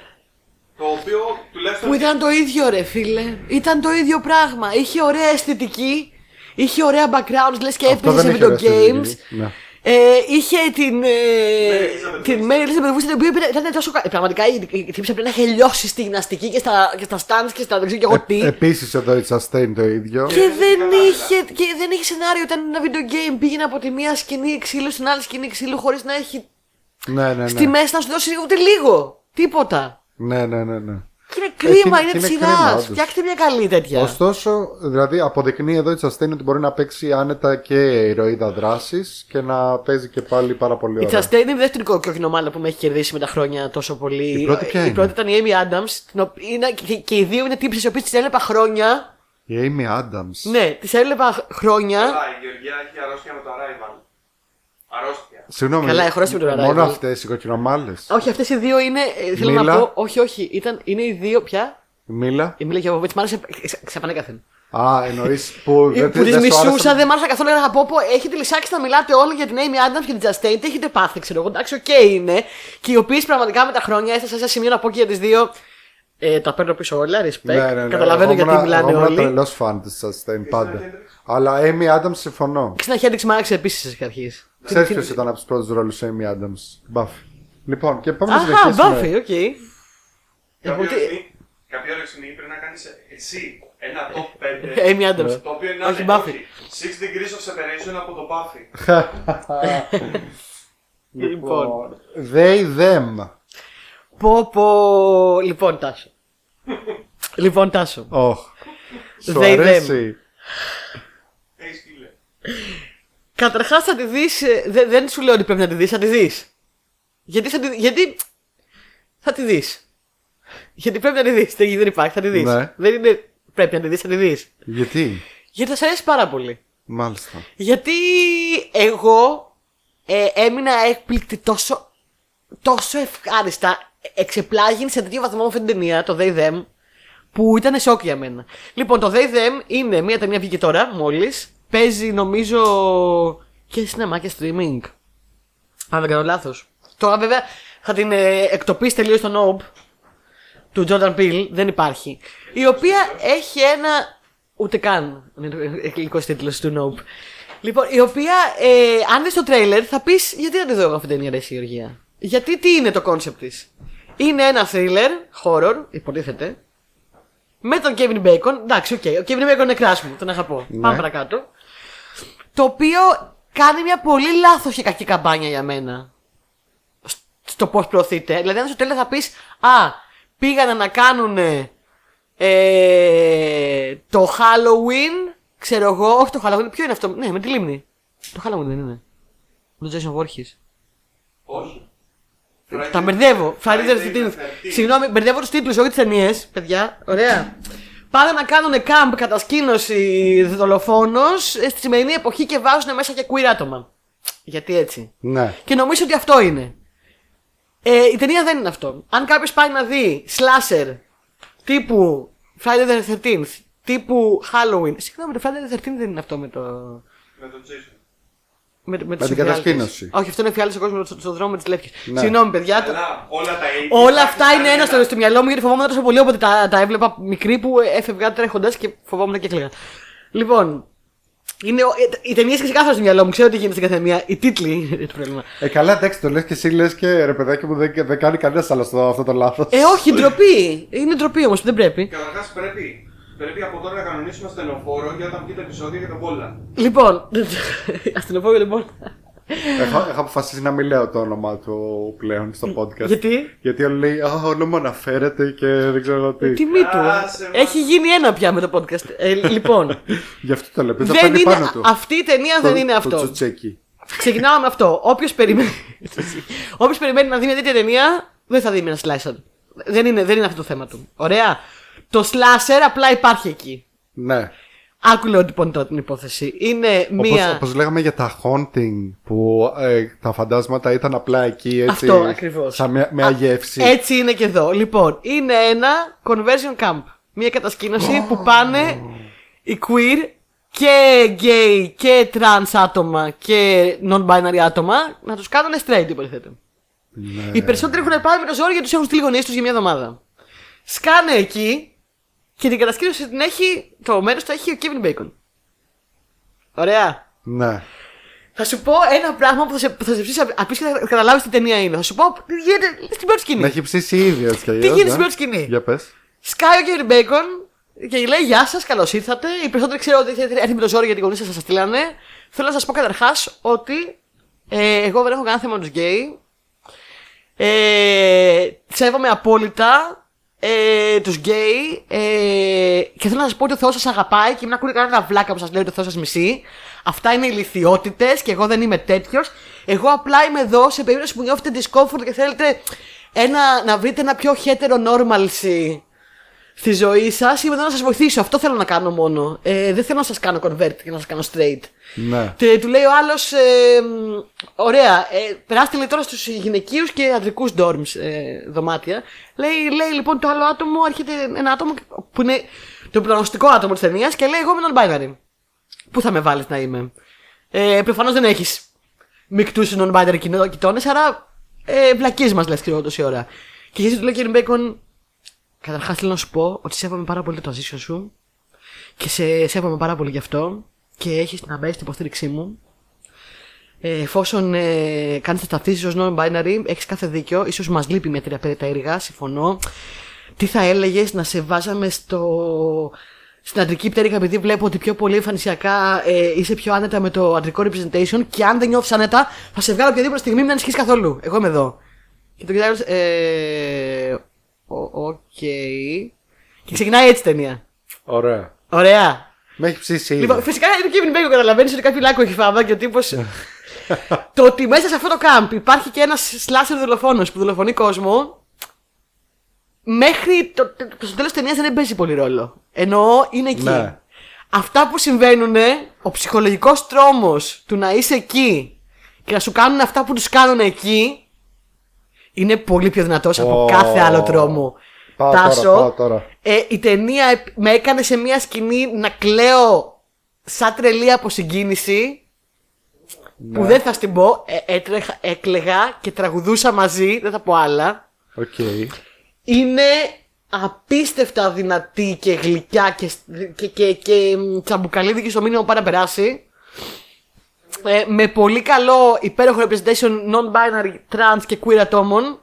Το οποίο τουλάχιστον. Που ήταν το ίδιο ρε φίλε. Ήταν το ίδιο πράγμα. Είχε ωραία αισθητική. Είχε ωραία background, λες και Αυτό έπαιζε σε δεν έχει video ωραία games. αισθητική. Ναι. Ε, είχε την. Ε, Elizabeth την Mary Elizabeth Winstead, η οποία ήταν- ήταν τόσο. κα- Πραγματικά η, η, η τύψη πρέπει να είχε λιώσει στη γυμναστική και στα, και στα stands και στα δεν ξέρω και εγώ τι. Ε, Επίσης εδώ η Sustain το ίδιο. Και δεν, καλά, είχε, και δεν είχε σενάριο. Ήταν ένα video game. Πήγαινε από τη μία σκηνή ξύλου στην άλλη σκηνή ξύλου χωρίς να έχει Ναι, ναι, ναι. στη μέση να σου δώσει ούτε λίγο. Τίποτα. Ναι, ναι, ναι, ναι. Και είναι κρίμα, και- είναι και τη είναι κρίμα, σειρά. όντως. Φτιάξτε μια καλή τέτοια. Ωστόσο, δηλαδή αποδεικνύει εδώ η Sustain ότι μπορεί να παίξει άνετα και ηρωίδα δράσης και να παίζει και πάλι πάρα πολύ Η ωραία. Chastain είναι η δεύτερη κοκκινομάλα που με έχει κερδίσει με τα χρόνια τόσο πολύ. Η πρώτη ποια η είναι; πρώτη ήταν η Amy Adams. την οποία- είναι- και, και οι δύο είναι τύψει οι οποίε τις έβλεπα χρόνια. Η Amy Adams. Ναι, τις έβλεπα χρόνια. Καλά, η Γεωργία έχει αρρώστια με το Arrival. Αρρώστια. Συγγνώμη. Καλά, έχω ρώσει με τον Μόνο Arrival. αυτές οι κοκκινομάλες. Όχι, αυτές οι δύο είναι. ε, θέλω Μίλα. να πω. Όχι, όχι. Ήταν, είναι οι δύο πια. Μίλα. Η Μίλα Γιώβοβιτ μ' άρεσε ξε- ξεπανέκαθεν. Α, εννοείς που. Ε, δεν- που τις δεν σου άρεσε- μισούσα, δεν μ' άρεσε καθόλου. Έλεγα από πω, έχετε λυσάξει να μιλάτε όλοι για την Amy Adams και την Justin. Τι έχετε πάθει, ξέρω εγώ. Εντάξει, οκ είναι. Και οι οποίες πραγματικά με τα χρόνια έφτασα σε ένα σημείο να πω και για τις δύο. Ε, τα παίρνω πίσω όλα, respect. Ναι, ναι, ναι. Καταλαβαίνω Εγώ γιατί ήμουνα- μιλάνε εγώ ήμουν όλοι. τρελός φαν της Sustain πάντα. Αλλά Amy Adams συμφωνώ. Ξένα Χέντριξ μ' άρεσε επίσης εξ αρχής. Ξέρεις ποιος ήταν από τους πρώτους ρόλους Amy Adams. Buffy. Λοιπόν, και πάμε να Αχά, συνεχίσουμε. Buffy, οκ. Κάποια Εγώ ώρα τι- στιγμή- Κάποια ώρα στιγμή πρέπει να κάνεις εσύ ένα top 5. Amy Adams. Το οποίο είναι Όχι, όχι, Buffy. όχι, Six Degrees of Separation από το Buffy. Λοιπόν. They, them. Πω πω. Λοιπόν, Τάσο. λοιπόν, Τάσο. Ωχ. Σου They, them. αρέσει. Hey, σκύλε. Καταρχάς θα τη δεις. δεν σου λέω ότι πρέπει να τη δεις, θα τη δεις. Γιατί θα τη, γιατί θα τη δεις. Γιατί πρέπει να τη δεις. Δεν, δεν υπάρχει, θα τη δεις. Ναι. Δεν είναι πρέπει να τη δεις, θα τη δεις. Γιατί; Γιατί θα σε αρέσει πάρα πολύ. Μάλιστα. Γιατί εγώ ε, έμεινα έκπληκτη τόσο, τόσο ευχάριστα. Εξεπλάγει σε τέτοιο βαθμό με αυτή την ταινία, το They Them, που ήταν σοκ για μένα. Λοιπόν, το They Them είναι μια ταινία βγήκε τώρα, μόλις. Παίζει νομίζω και σινεμά και streaming. Αν δεν κάνω λάθος. Τώρα βέβαια θα την ε, εκτοπίσει τελείως στο Nope του Jordan Peele, δεν υπάρχει. Η οποία έχει ένα. Ούτε καν. Είναι αγγλικός τίτλος του Nope. Λοιπόν, η οποία, ε, αν δεις το τρέιλερ, θα πεις γιατί να τη δω εγώ αυτή την ταινία, ρε εσύ, Γεωργία; Γιατί τι είναι το concept της; Είναι ένα thriller, horror, υποτίθεται. Με τον Kevin Bacon. Εντάξει, οκ. Ο Kevin Bacon είναι crush μου, τον αγαπώ. Ναι. Πάμε παρακάτω. Το οποίο κάνει μια πολύ λάθος και κακή καμπάνια για μένα στο πώς προωθείται. Δηλαδή, αν στο τέλος θα πεις Α, πήγανε να κάνουν ε, το Halloween. Ξέρω εγώ, όχι το Halloween, ποιο είναι αυτό. Ναι, με τη λίμνη. Το Halloween δεν είναι. Με τον Jason Voorhees. Όχι. Τα μπερδεύω. Friday the Friday the 13th. 13th. Συγγνώμη, μπερδεύω τους τίτλους, όχι τις ταινίες, παιδιά. Ωραία. Πάνε να κάνουν κάμπ κατασκήνωση δολοφόνος στη σημερινή εποχή και βάζουν μέσα και queer άτομα. Γιατί έτσι. Ναι. Και νομίζω ότι αυτό είναι. Ε, η ταινία δεν είναι αυτό. Αν κάποιος πάει να δει slasher τύπου Friday the 13th, τύπου Halloween. Συγγνώμη, το Friday the 13th δεν είναι αυτό με το. Με τον Jason. Με, με, Με τους την εφιάλτες. κατασκήνωση. Όχι, αυτό είναι εφιάλτες στον κόσμο στον δρόμο της Λεύκης. Ναι. Συγγνώμη, παιδιά. το- Αλλά όλα τα 80s Όλα αυτά είναι ένα ήταν στο, στο μυαλό μου γιατί φοβόμουν τόσο πολύ όποτε τα, τα έβλεπα μικρή που έφευγα τρέχοντας και φοβόμουν και έκλαιγα. Λοιπόν, είναι, ο- ε, οι ταινίες και ξεκάθαρα στο μυαλό μου, ξέρω τι γίνεται στην καθεμία. Οι τίτλοι είναι το πρόβλημα. Ε, καλά, εντάξει, το λες και εσύ λες και ρε παιδάκι μου δεν, δεν κάνει κανένας άλλο στο, αυτό το λάθος. Ε, όχι, ντροπή. Είναι ντροπή όμως, δεν πρέπει. Καταρχάς πρέπει, πρέπει από τώρα να κανονίσουμε στενοφόρο για όταν βγει το επεισόδιο για τον Πόλα. Λοιπόν, αστυνομικό λοιπόν. έχω, έχω αποφασίσει να μην λέω το όνομα του πλέον στο podcast. Γιατί; Γιατί όλοι λέει, Α, όνομα αναφέρεται και δεν ξέρω εγώ τι. Τιμή του. Άσε μας. Έχει γίνει ένα πια με το podcast. Ε, λοιπόν, Γι' αυτό το λέω. επειδή το δεν παίρνει είναι, πάνω του. αυτή η ταινία Το- δεν είναι Το αυτό. τσουτσέκι. Ξεκινάω με αυτό. Όποιος περιμένει. Όποιος περιμένει να δει μια τέτοια ταινία, δεν θα δει με ένα slasher. Δεν είναι, δεν είναι αυτό το θέμα του. Ωραία. Το slasher απλά υπάρχει εκεί. Ναι. Άκου λέω λοιπόν τώρα την υπόθεση. Είναι μία. Όπως, όπως λέγαμε για τα haunting που ε, τα φαντάσματα ήταν απλά εκεί έτσι. Αυτό ακριβώς. Σαν μια, μια γεύση. Έτσι είναι και εδώ. Λοιπόν, είναι ένα conversion camp. Μία κατασκήνωση που πάνε οι queer και gay και trans άτομα και non-binary άτομα να τους κάνουν straight υποτίθεται. Ναι. Οι περισσότεροι έχουν πάει με το ζόρι γιατί τους έχουν στείλει γονείς τους για μια εβδομάδα. Σκάνε εκεί και την κατασκήνωση την έχει. Το μέρος το έχει ο Kevin Bacon. Ωραία. Ναι. Θα σου πω ένα πράγμα που θα σε, που θα σε ψήσει απ' και θα καταλάβεις τι ταινία είναι. Θα σου πω τι γίνεται στην πρώτη σκηνή. Να έχει ψήσει ήδη έτσι κι αλλιώς, γίνεται ναι. στην πρώτη σκηνή; Για πες. Σκάει ο Kevin Bacon και λέει Γεια σας, καλώς ήρθατε. Οι περισσότεροι ξέρω ότι έχετε έρθει με το ζόρι γιατί οι γονείς σας σας στείλανε. Θέλω να σας πω καταρχάς ότι ε, εγώ δεν έχω κανένα θέμα με τους γκέι. Ε, σέβομαι απόλυτα ε, τους γκέι ε, και θέλω να σας πω ότι ο Θεός σας αγαπάει και μην ακούτε κανένα βλάκα που σας λέει ότι ο Θεός σας μισεί. Αυτά είναι ηλιθιότητες και εγώ δεν είμαι τέτοιος. Εγώ απλά είμαι εδώ σε περίπτωση που νιώθετε discomfort και θέλετε ένα, να βρείτε ένα πιο heteronormalcy στη ζωή σας. Είμαι εδώ να σας βοηθήσω. Αυτό θέλω να κάνω μόνο. Ε, δεν θέλω να σας κάνω convert και να σας κάνω straight. Ναι. Και του λέει ο άλλος, ε, μ, ωραία, ε, περάστε λέει τώρα στους γυναικείους και αντρικού dorms ε, δωμάτια. Λέει, λέει λοιπόν το άλλο άτομο, έρχεται ένα άτομο που είναι το προγνωστικό άτομο της ταινίας και λέει: Εγώ είμαι non-binary. Πού θα με βάλεις να είμαι; Ε, Προφανώς δεν έχεις μεικτούς non-binary κοιτώνες, άρα ε, βλακίες μας λες και τόση ώρα. Και γιατί του λέει κύριε Μπέικον, Καταρχάς θέλω να σου πω ότι σέβομαι πάρα πολύ το transition σου και σε σέβομαι πάρα πολύ γι' αυτό και έχεις την αμέσως την υποστήριξή μου. Ε, εφόσον ε, κάνεις τα ταυτίσει ως non-binary, έχεις κάθε δίκιο. σω μας λείπει μια τρία περίεργα, συμφωνώ. Τι θα έλεγες να σε βάζαμε στο στην αντρική πτέρυγα, επειδή βλέπω ότι πιο πολύ εμφανισιακά ε, είσαι πιο άνετα με το αντρικό representation και αν δεν νιώθεις άνετα, θα σε βγάλω οποιαδήποτε στιγμή μην ανησυχείς καθόλου. Εγώ είμαι εδώ. Και το κοιτάει. Ε, ο- Οκ. Και ξεκινάει έτσι η ταινία. Ωραία. Ωραία. Με έχει ψήσει ήδη. Λοιπόν, φυσικά είναι και Kevin Bacon, καταλαβαίνεις ότι κάποιο λάκκο έχει φάβα και ο τύπος. το ότι μέσα σε αυτό το camp υπάρχει και ένας slasher δολοφόνος που δολοφονεί κόσμο. Μέχρι το, το, το στο τέλος της ταινίας δεν παίζει πολύ ρόλο. Εννοώ είναι εκεί. Ναι. Αυτά που συμβαίνουν, ο ψυχολογικός τρόμος του να είσαι εκεί και να σου κάνουν αυτά που τους κάνουν εκεί είναι πολύ πιο δυνατός από Ω. κάθε άλλο τρόμο. Πάω Τάσο, τώρα, πάω τώρα. ε, η ταινία επ- με έκανε σε μια σκηνή να κλαίω σαν τρελή από συγκίνηση. Ναι. Που δεν θα στην πω. Ε, έτρεχα, έκλαιγα και τραγουδούσα μαζί. Δεν θα πω άλλα. Οκ. Είναι απίστευτα δυνατή και γλυκιά και, και, και, και μ, τσαμπουκαλίδικη στο μήνυμα που πάει να περάσει. Ε, με πολύ καλό υπέροχο representation non-binary, trans και queer ατόμων.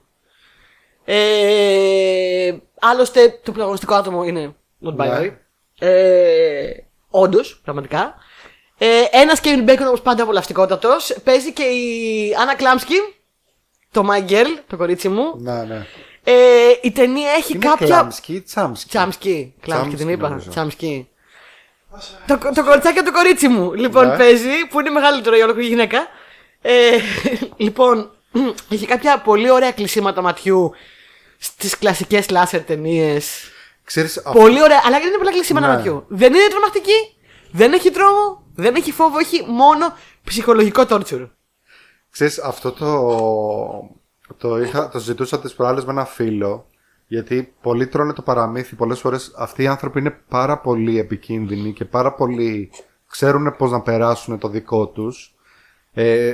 Ε, άλλωστε το πρωταγωνιστικό άτομο είναι non-binary. Ναι. Ε, Όντως, πραγματικά. Ε, Ένας Kevin Bacon όπως πάντα απολαυστικότατος. Παίζει και η Άννα Κλάμσκι, το My Girl, το κορίτσι μου. Ναι, ναι. Ε, η ταινία έχει Είναι κάποια. Κλάμσκι ή Τσάμσκι. Τσάμσκι. Κλάμσκι την είπα. νομίζω. Τσάμσκι. Το, το κοριτσάκι του κορίτσι μου. Λοιπόν, Ναι. παίζει, που είναι μεγαλύτερο η ολόκληρη γυναίκα. Ε, λοιπόν, έχει κάποια πολύ ωραία κλεισίματα ματιού στις κλασικές λάσερ ταινίες. Ξέρεις, αυτό- Πολύ ωραία, αλλά δεν είναι πολλά κλεισίματα Ναι. ματιού; Δεν είναι τρομακτική, δεν έχει τρόμο, δεν έχει φόβο, έχει μόνο ψυχολογικό torture. Ξέρεις, αυτό το, το, είχα, το ζητούσα τις προάλλες με ένα φίλο γιατί πολλοί τρώνε το παραμύθι πολλές φορές αυτοί οι άνθρωποι είναι πάρα πολύ επικίνδυνοι και πάρα πολύ ξέρουν πώς να περάσουν το δικό τους ε,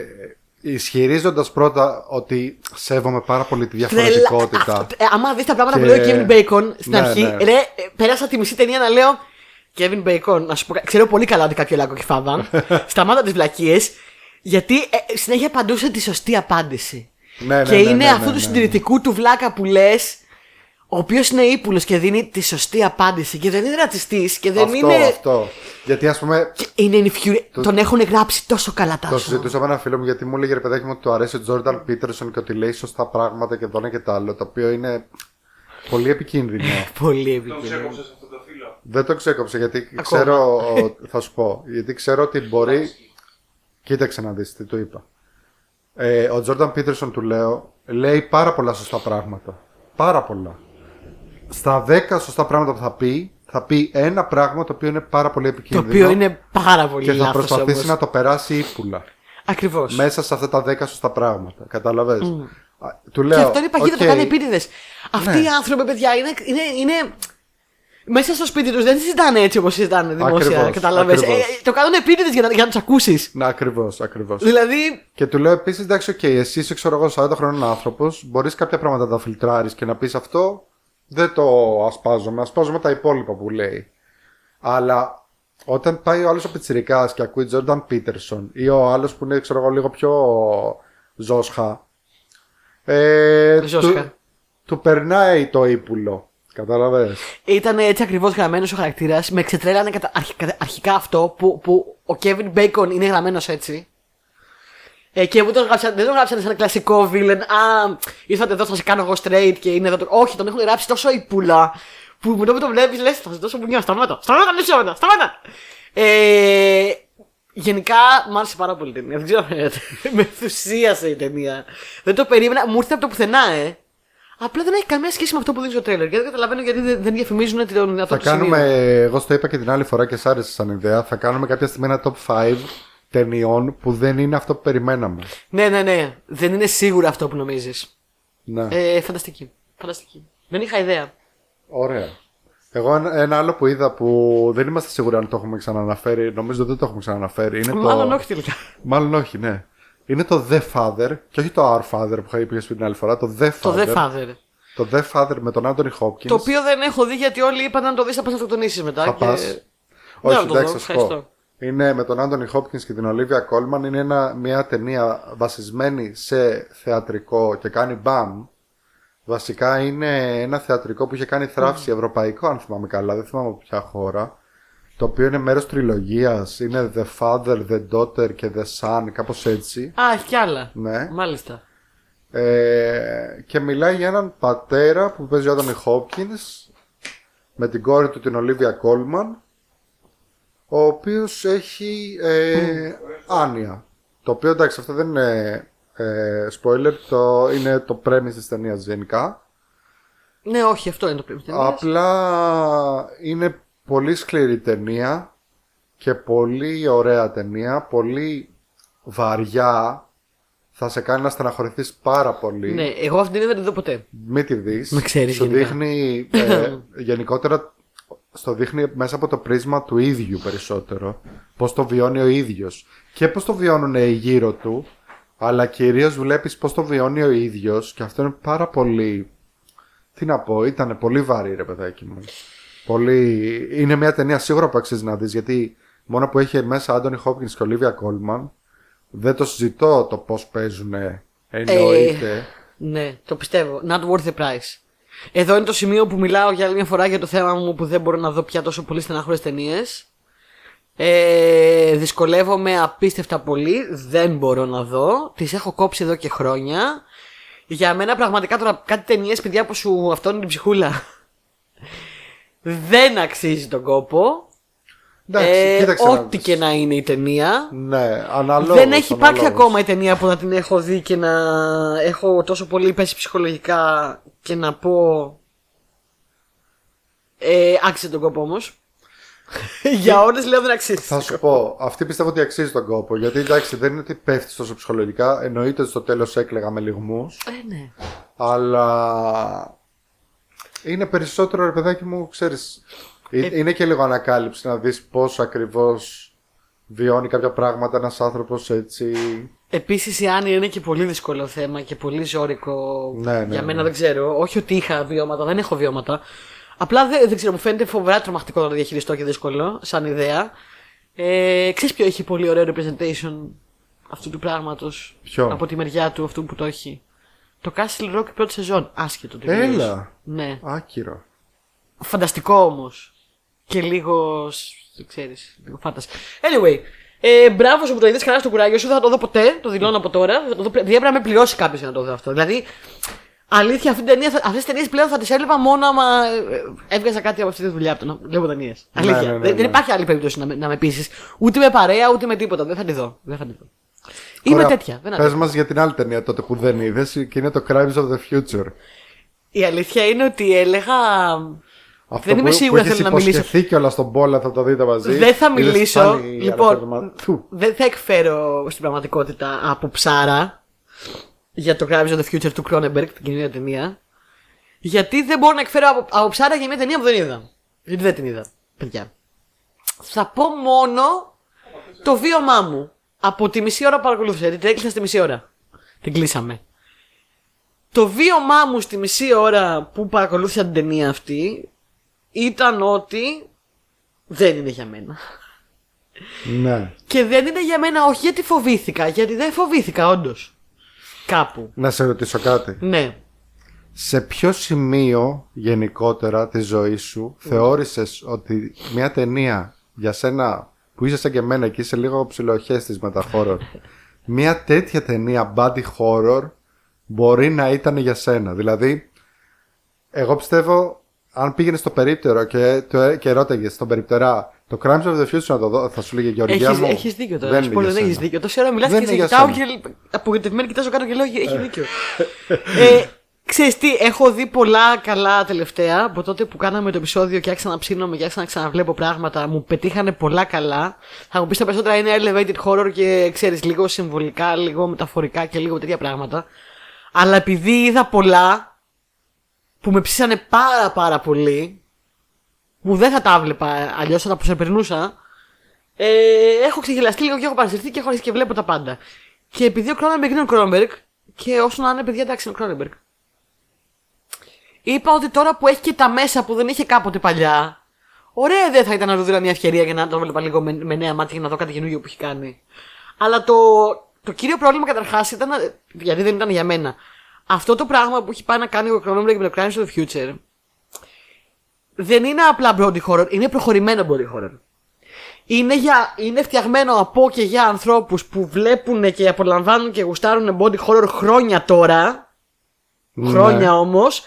ισχυρίζοντας πρώτα ότι σέβομαι πάρα πολύ τη διαφορετικότητα Τρελα- αυτό- ε, άμα δεις τα πράγματα Και- που λέει ο Kevin Bacon στην Ναι, αρχή, ναι. ρε, ε, πέρασα τη μισή ταινία να λέω Kevin Bacon, να σου πω, κα- ξέρω πολύ καλά ότι κάποιο λάκκο έχει φάβα. Σταμάτα τις βλακίες, γιατί ε, συνέχεια απαντούσε τη σωστή απάντηση. Ναι, ναι, και ναι, είναι ναι, αυτού ναι, του ναι. συντηρητικού του βλάκα που λες, ο οποίος είναι ύπουλος και δίνει τη σωστή απάντηση και δεν είναι ρατσιστής και δεν αυτό, είναι. αυτό γιατί ας πούμε και Είναι infuri- Τον έχουν γράψει τόσο καλά τα Το συζητούσα με ένα φίλο μου γιατί μου έλεγε ρε παιδάκι μου ότι του αρέσει ο Τζόρνταν Πίτερσον και ότι λέει σωστά πράγματα και το ένα και το άλλο. Το οποίο είναι πολύ επικίνδυνο. Πολύ Τον επικίνδυνο. ξέκοψες αυτό το φίλο; Δεν το ξέκοψε γιατί ξέρω. θα σου πω. Γιατί ξέρω ότι μπορεί. Κοίταξε να δεις τι του είπα. Ε, ο Jordan Peterson του λέω λέει πάρα πολλά σωστά πράγματα. Πάρα πολλά. Στα 10 σωστά πράγματα που θα πει, θα πει ένα πράγμα το οποίο είναι πάρα πολύ Το επικίνδυνο. οποίο είναι πάρα πολύ και θα λάθος προσπαθήσει όμως. να το περάσει ύπουλα. Ακριβώς. μέσα σε αυτά τα 10 σωστά πράγματα. Κατάλαβες; Του Και λέω. αυτό είναι παγίδα, «Ok, το κάνει επίτηδες. Αυτοί Ναι. οι άνθρωποι, παιδιά, είναι, είναι, είναι. Μέσα στο σπίτι τους δεν συζητάνε έτσι όπως συζητάνε δημόσια. Ακριβώς, Κατάλαβες; ακριβώς. το κάνουν επίτηδες για να, για να τους ακούσεις. Ναι, ακριβώς, ακριβώς. Δηλαδή. Και του λέω επίσης, εντάξει, οκ, εσύ είσαι, ξέρω εγώ, 40 χρόνων άνθρωπος, μπορείς κάποια πράγματα να τα φιλτράρεις και να πεις αυτό, δεν το ασπάζομαι. Ασπάζομαι τα υπόλοιπα που λέει. Αλλά όταν πάει ο άλλος ο πιτσιρικάς και ακούει Jordan Peterson ή ο άλλος που είναι, ξέρω εγώ, λίγο πιο ζώσχα. Ε, Ζώσχα. Του, του περνάει το ύπουλο. Κατάλαβε. Ήταν έτσι ακριβώς γραμμένος ο χαρακτήρας. Με ξετρέλανε κατα... αρχικά, αρχικά αυτό που, που ο Kevin Bacon είναι γραμμένος έτσι. Ε, και μου τον γράψαν, δεν τον γράψανε σαν κλασικό villain. Α, ήρθατε εδώ, θα σε κάνω εγώ straight και είναι εδώ. το-». Όχι, τον έχουν γράψει τόσο υπουλά που με το που το βλέπεις λες, θα σε δώσω μπουνιά. Σταμάτα, σταμάτα, δεν σταμάτα, σταμάτα. Ε, γενικά μου άρεσε πάρα πολύ η ταινία. Δεν ξέρω αν φαίνεται. Με ενθουσίασε η ταινία. Δεν το περίμενα, μου ήρθε από το πουθενά, ε. Απλά δεν έχει καμία σχέση με αυτό που δείχνει στο τρέλερ. Και δεν καταλαβαίνω γιατί δεν, δεν διαφημίζουν τον αυτό Θα το κάνουμε, σημείο. εγώ στο είπα και την άλλη φορά και σ' άρεσε σαν ιδέα, θα κάνουμε κάποια στιγμή ένα top 5 ταινιών που δεν είναι αυτό που περιμέναμε. Ναι, ναι, ναι. Δεν είναι σίγουρα αυτό που νομίζεις. Ναι. Ε, φανταστική. Φανταστική. Δεν είχα ιδέα. Ωραία. Εγώ ένα, ένα άλλο που είδα που δεν είμαστε σίγουροι αν το έχουμε ξαναναφέρει, νομίζω δεν το έχουμε ξαναναφέρει. Είναι Μάλλον το... όχι τελικά. Μάλλον όχι, ναι. Είναι το The Father και όχι το Our Father που είχα πει την άλλη φορά. Το The Father. Το The Father. Το The Father με τον Anthony Hopkins. Το οποίο δεν έχω δει γιατί όλοι είπαν να το δεις, θα πας να αυτοκτονήσει μετά. Θα και... πας. Δεν Όχι, θα το εντάξει, δω, θα σου ευχαριστώ. πω. Είναι με τον Άντωνι Χόπκινς και την Ολίβια Κόλμαν. Είναι ένα, μια ταινία βασισμένη σε θεατρικό και κάνει μπαμ. Βασικά είναι ένα θεατρικό που είχε κάνει θράψη ευρωπαϊκό, αν θυμάμαι καλά. Δεν θυμάμαι από ποια χώρα. το οποίο είναι μέρος τριλογίας. Είναι The Father, The Daughter και The Son, κάπως έτσι. Α, έχει κι άλλα. Ναι. Μάλιστα. Ε, και μιλάει για έναν πατέρα που παίζει ο Άντωνι Χόπκινς με την κόρη του την Ολίβια Κόλμαν ο οποίος έχει ε, άνοια. Το οποίο εντάξει αυτό δεν είναι ε, spoiler, το, είναι το premise της ταινίας γενικά. Ναι, όχι, αυτό είναι το πριν. Απλά είναι πολύ σκληρή ταινία και πολύ ωραία ταινία, πολύ βαριά. Θα σε κάνει να στεναχωρηθείς πάρα πολύ. Ναι, εγώ αυτή την δεν την δω ποτέ. Μην τη δεις. Με ξέρεις Σου γενικά. δείχνει ε, γενικότερα στο δείχνει μέσα από το πρίσμα του ίδιου περισσότερο. Πώς το βιώνει ο ίδιος. Και πώς το βιώνουν οι γύρω του. Αλλά κυρίως βλέπεις πώς το βιώνει ο ίδιος. Και αυτό είναι πάρα πολύ... Τι να πω, ήταν πολύ βαρύ ρε παιδάκι μου. Πολύ... Είναι μια ταινία σίγουρα που αξίζει να δεις. Γιατί μόνο που έχει μέσα Άντωνι Χόπκινς και Ολίβια Κόλμαν. Δεν το συζητώ το πώς παίζουν. Εννοείται. Ναι, το πιστεύω. Not worth the price. Εδώ είναι το σημείο που μιλάω για άλλη μια φορά για το θέμα μου που δεν μπορώ να δω πια τόσο πολύ στενάχωρες ταινίες. Ε, δυσκολεύομαι απίστευτα πολύ. Δεν μπορώ να δω. Τις έχω κόψει εδώ και χρόνια. Για μένα πραγματικά τώρα κάτι ταινίες, παιδιά που σου αυτόνουν την ψυχούλα. δεν αξίζει τον κόπο. Εντάξει, Ε, κοίταξε να ό,τι δεις. και να είναι η ταινία. Ναι, αναλόγως. δεν έχει υπάρξει αναλόγως. ακόμα η ταινία που να την έχω δει και να έχω τόσο πολύ πέσει ψυχολογικά και να πω. Ε, άξιζε τον κόπο όμως. Για όλες λέω δεν αξίζει. Θα σου πω, αυτή πιστεύω ότι αξίζει τον κόπο. Γιατί εντάξει, δεν είναι ότι πέφτεις τόσο ψυχολογικά. Εννοείται ότι στο τέλος έκλαιγα με λιγμούς. Ε, ναι. Αλλά. Είναι περισσότερο ρε παιδάκι μου, ξέρεις. Ε, Είναι και λίγο ανακάλυψη να δεις πώς ακριβώς βιώνει κάποια πράγματα ένας άνθρωπος έτσι. Επίσης η Άννη είναι και πολύ δύσκολο θέμα και πολύ ζώρικο. Ναι, ναι, Για μένα ναι. δεν ξέρω. Όχι ότι είχα βιώματα, δεν έχω βιώματα. Απλά δεν, δεν ξέρω, μου φαίνεται φοβερά τρομακτικό να το διαχειριστώ και δύσκολο σαν ιδέα. Ε, ξέρεις ποιο έχει πολύ ωραίο representation αυτού του πράγματος. Ποιο; Από τη μεριά του αυτού που το έχει; Το Castle Rock πρώτη σεζόν. Άσχετο τελείως. Έλα. Ναι. Άκυρο. Φανταστικό όμως. Και λίγο. σ- Δεν ξέρεις. Λίγο φάνταση. Anyway. Ε, μπράβο σου που το είδες καλά στο κουράγιο σου. Δεν θα το δω ποτέ. Το δηλώνω από τώρα. Θα το δω, δηλαδή έπρεπε να με πληρώσει κάποιος για να το δω αυτό. Δηλαδή. Αλήθεια, αυτή την ταινία, αυτές τις ταινίες πλέον θα τις έβλεπα μόνο άμα ε, έβγαζα κάτι από αυτή τη δουλειά από το να βλέπω ταινίες. Ναι, Αλήθεια. ναι, ναι, δεν, ναι. δεν υπάρχει άλλη περίπτωση να με, να με πείσεις. Ούτε με παρέα, ούτε με τίποτα. Δεν θα τη δω. Δεν θα τη δω. Είμαι Ωραία, τέτοια. Δεν Πες αντέχω. μας για την άλλη ταινία τότε που δεν είδες και είναι το Crimes of the Future. Η αλήθεια είναι ότι έλεγα. Αυτό Δεν είμαι που, σίγουρη που αν έχεις θέλω να μιλήσω. υποσχεθεί κιόλας στον Πόλα θα το δείτε μαζί. Δεν θα Είδες μιλήσω. πάλι Λοιπόν, αναφέρομαι- Θου. δεν θα εκφέρω στην πραγματικότητα από ψάρα για το Crimes of the Future του Cronenberg, την καινούργια ταινία. Γιατί δεν μπορώ να εκφέρω από, από ψάρα για μια ταινία που δεν είδα. Γιατί δεν την είδα, παιδιά. Θα πω μόνο το βίωμά μου. Από τη μισή ώρα που παρακολούθησα, γιατί την έκλεισα στη μισή ώρα. Την κλείσαμε. Το βίωμά μου στη μισή ώρα που παρακολούθησα την ταινία αυτή ήταν ότι δεν είναι για μένα. Ναι. Και δεν είναι για μένα όχι γιατί φοβήθηκα, γιατί δεν φοβήθηκα όντως. Κάπου. Να σε ρωτήσω κάτι. Ναι. Σε ποιο σημείο γενικότερα της ζωής σου θεώρησες ότι μια ταινία για σένα που είσαι σαν και εμένα και είσαι λίγο ψιλοχέστης με τα horror μια τέτοια ταινία body horror μπορεί να ήταν για σένα; Δηλαδή, εγώ πιστεύω αν πήγαινες στο περίπτερο και, το, και ρώταγες στον περιπτερά το Crimes of the Future να το δω, θα σου λέγε Γεωργία Έχεις, μου. έχεις δίκιο τώρα. Δεν Δεν, είναι για δεν έχεις σένα. δίκιο. Τόση ώρα μιλάς Δεν και σε είναι για κοιτάω σένα. και απογοητευμένη κοιτάζω κάτω και λέω έχει δίκιο. ε, ξέρεις τι, έχω δει πολλά καλά τελευταία από τότε που κάναμε το επεισόδιο και άρχισα να ψήνομαι και άρχισα να ξαναβλέπω πράγματα. Μου πετύχανε πολλά καλά. Θα μου πεις τα περισσότερα είναι elevated horror και ξέρεις λίγο συμβολικά, λίγο μεταφορικά και λίγο τέτοια πράγματα. Αλλά επειδή είδα πολλά που με ψήσανε πάρα πάρα πολύ που δεν θα τα έβλεπα αλλιώς θα τα προσεπερνούσα. Ε, έχω ξεγελαστεί λίγο και έχω παρασυρθεί και έχω αρχίσει και βλέπω τα πάντα. Και επειδή ο Κρόνεμπεργκ είναι ο Κρόνεμπεργκ, και όσο να είναι παιδιά εντάξει είναι ο Κρόνεμπεργκ. Είπα ότι τώρα που έχει και τα μέσα που δεν είχε κάποτε παλιά, ωραία δεν θα ήταν να του δίνω μια ευκαιρία για να το βλέπα λίγο με, με νέα μάτια για να δω κάτι καινούργιο που έχει κάνει. Αλλά το, το κύριο πρόβλημα καταρχάς ήταν, γιατί δεν ήταν για μένα, αυτό το πράγμα που έχει πάει να κάνει ο Κρόνεμπεργκ με το Crimes of the Future, δεν είναι απλά body horror, είναι προχωρημένο body horror. είναι, για, είναι φτιαγμένο από και για ανθρώπους που βλέπουν και απολαμβάνουν και γουστάρουν body horror χρόνια τώρα. Ναι. Χρόνια όμως.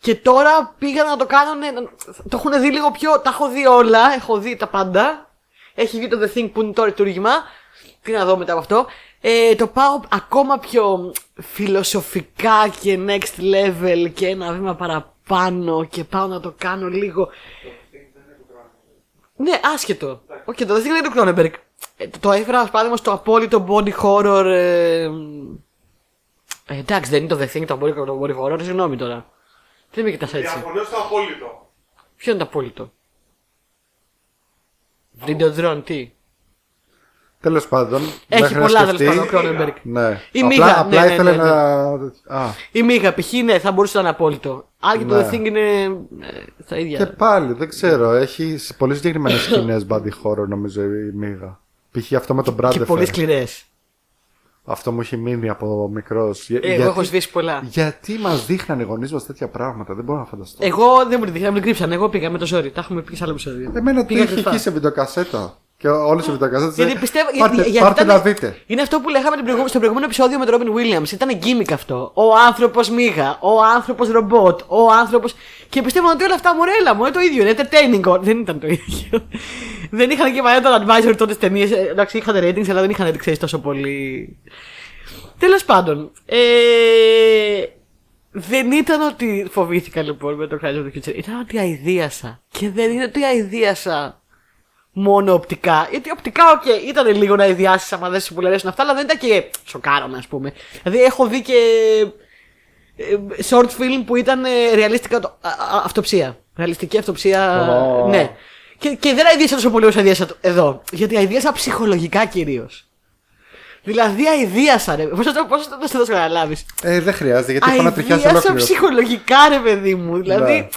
Και τώρα πήγαν να το κάνουν. Το έχουν δει λίγο πιο. Τα έχω δει όλα. Έχω δει τα πάντα. Έχει βγει το The Thing που είναι το λειτούργημα. Τι να δω μετά από αυτό. Ε, το πάω ακόμα πιο φιλοσοφικά και next level και ένα βήμα παραπάνω και πάω να το κάνω λίγο. Ναι, άσχετο. Οκ, το The Thing δεν είναι του Cronenberg. Ε, το, το έφερα ως παράδειγμα στο απόλυτο body horror. Ε, ε, εντάξει, δεν είναι το The Thing το απόλυτο το body horror, συγγνώμη τώρα. Δεν με κοιτάς έτσι. Διαφωνώ στο απόλυτο. Ποιο είναι το απόλυτο; Videodrone, τι; Τέλος πάντων. Έχει μέχρι να πολλά τέλος σκεφτεί- πάντων ο Cronenberg. Ναι. Η απλά Μίγα, απλά ναι, ναι, ήθελε ναι, ναι. να. Α, Η Μίγα, π.χ. ναι, θα μπορούσε να είναι απόλυτο. Αν και το Ναι. The Thing είναι. ε, στα ίδια. και πάλι, δεν ξέρω. Έχει πολύ συγκεκριμένες σκηνές body horror νομίζω η Μίγα. Π.χ. αυτό με τον και Μπράντεφερ. πολύ σκληρές. Αυτό μου έχει μείνει από μικρός. Εγώ έχω σβήσει πολλά. γιατί μας δείχνανε οι γονείς μας τέτοια πράγματα, δεν μπορώ να φανταστώ. Εγώ δεν μου τη δείχνω, μου την κρύψανε. Εγώ πήγα με το ζόρι. Τα έχουμε πει σε άλλο επεισόδιο. Εμένα τι Πήγα είχε κρυφά. εκεί σε βιντεοκασέτα. Και όλες οι βιντεοκασέτε. Γιατί πιστεύω. Πάρτε, γιατί, πάρτε ήταν- να δείτε. Είναι αυτό που λέγαμε την προηγούμενη- στο προηγούμενο επεισόδιο με τον Ρόμπιν Williams. Ήταν γκίμικ αυτό. Ο άνθρωπος μίγα, ο άνθρωπος ρομπότ, ο άνθρωπο. Και πιστεύω ότι όλα αυτά μορέλα μου είναι το ίδιο. Είναι entertaining. Δεν ήταν το ίδιο. δεν είχαν και παλιά τον advisor τότε ταινίες. Εντάξει, είχαν ratings, αλλά δεν είχαν ξέρεις τόσο πολύ. Τέλος πάντων. Ε, δεν ήταν ότι φοβήθηκα λοιπόν με το Crimes of the Future. Ήταν ότι αηδίασα. Και δεν είναι ότι αηδίασα μόνο οπτικά. Γιατί οπτικά, οκ, ήταν λίγο να αηδιάσεις άμα δεν σου που αρέσουν αυτά, αλλά δεν ήταν και σοκάρομαι, ας πούμε. Δηλαδή, έχω δει και ε, short film που ήταν ε, ρεαλιστικά το- α- α- αυτοψία. Ρεαλιστική αυτοψία. Ω. Ναι. Και, και δεν αηδίασα τόσο πολύ όσο αηδίασα το- εδώ. Γιατί αηδίασα ψυχολογικά κυρίως. Δηλαδή αηδίασα, ρε. Πώς θα το, πώς θα το, θα το καταλάβεις; Ε, δεν χρειάζεται γιατί έχω να τριχιάσει Αηδίασα ολόκληρο. ψυχολογικά, ρε παιδί μου. Δηλαδή, Ναι.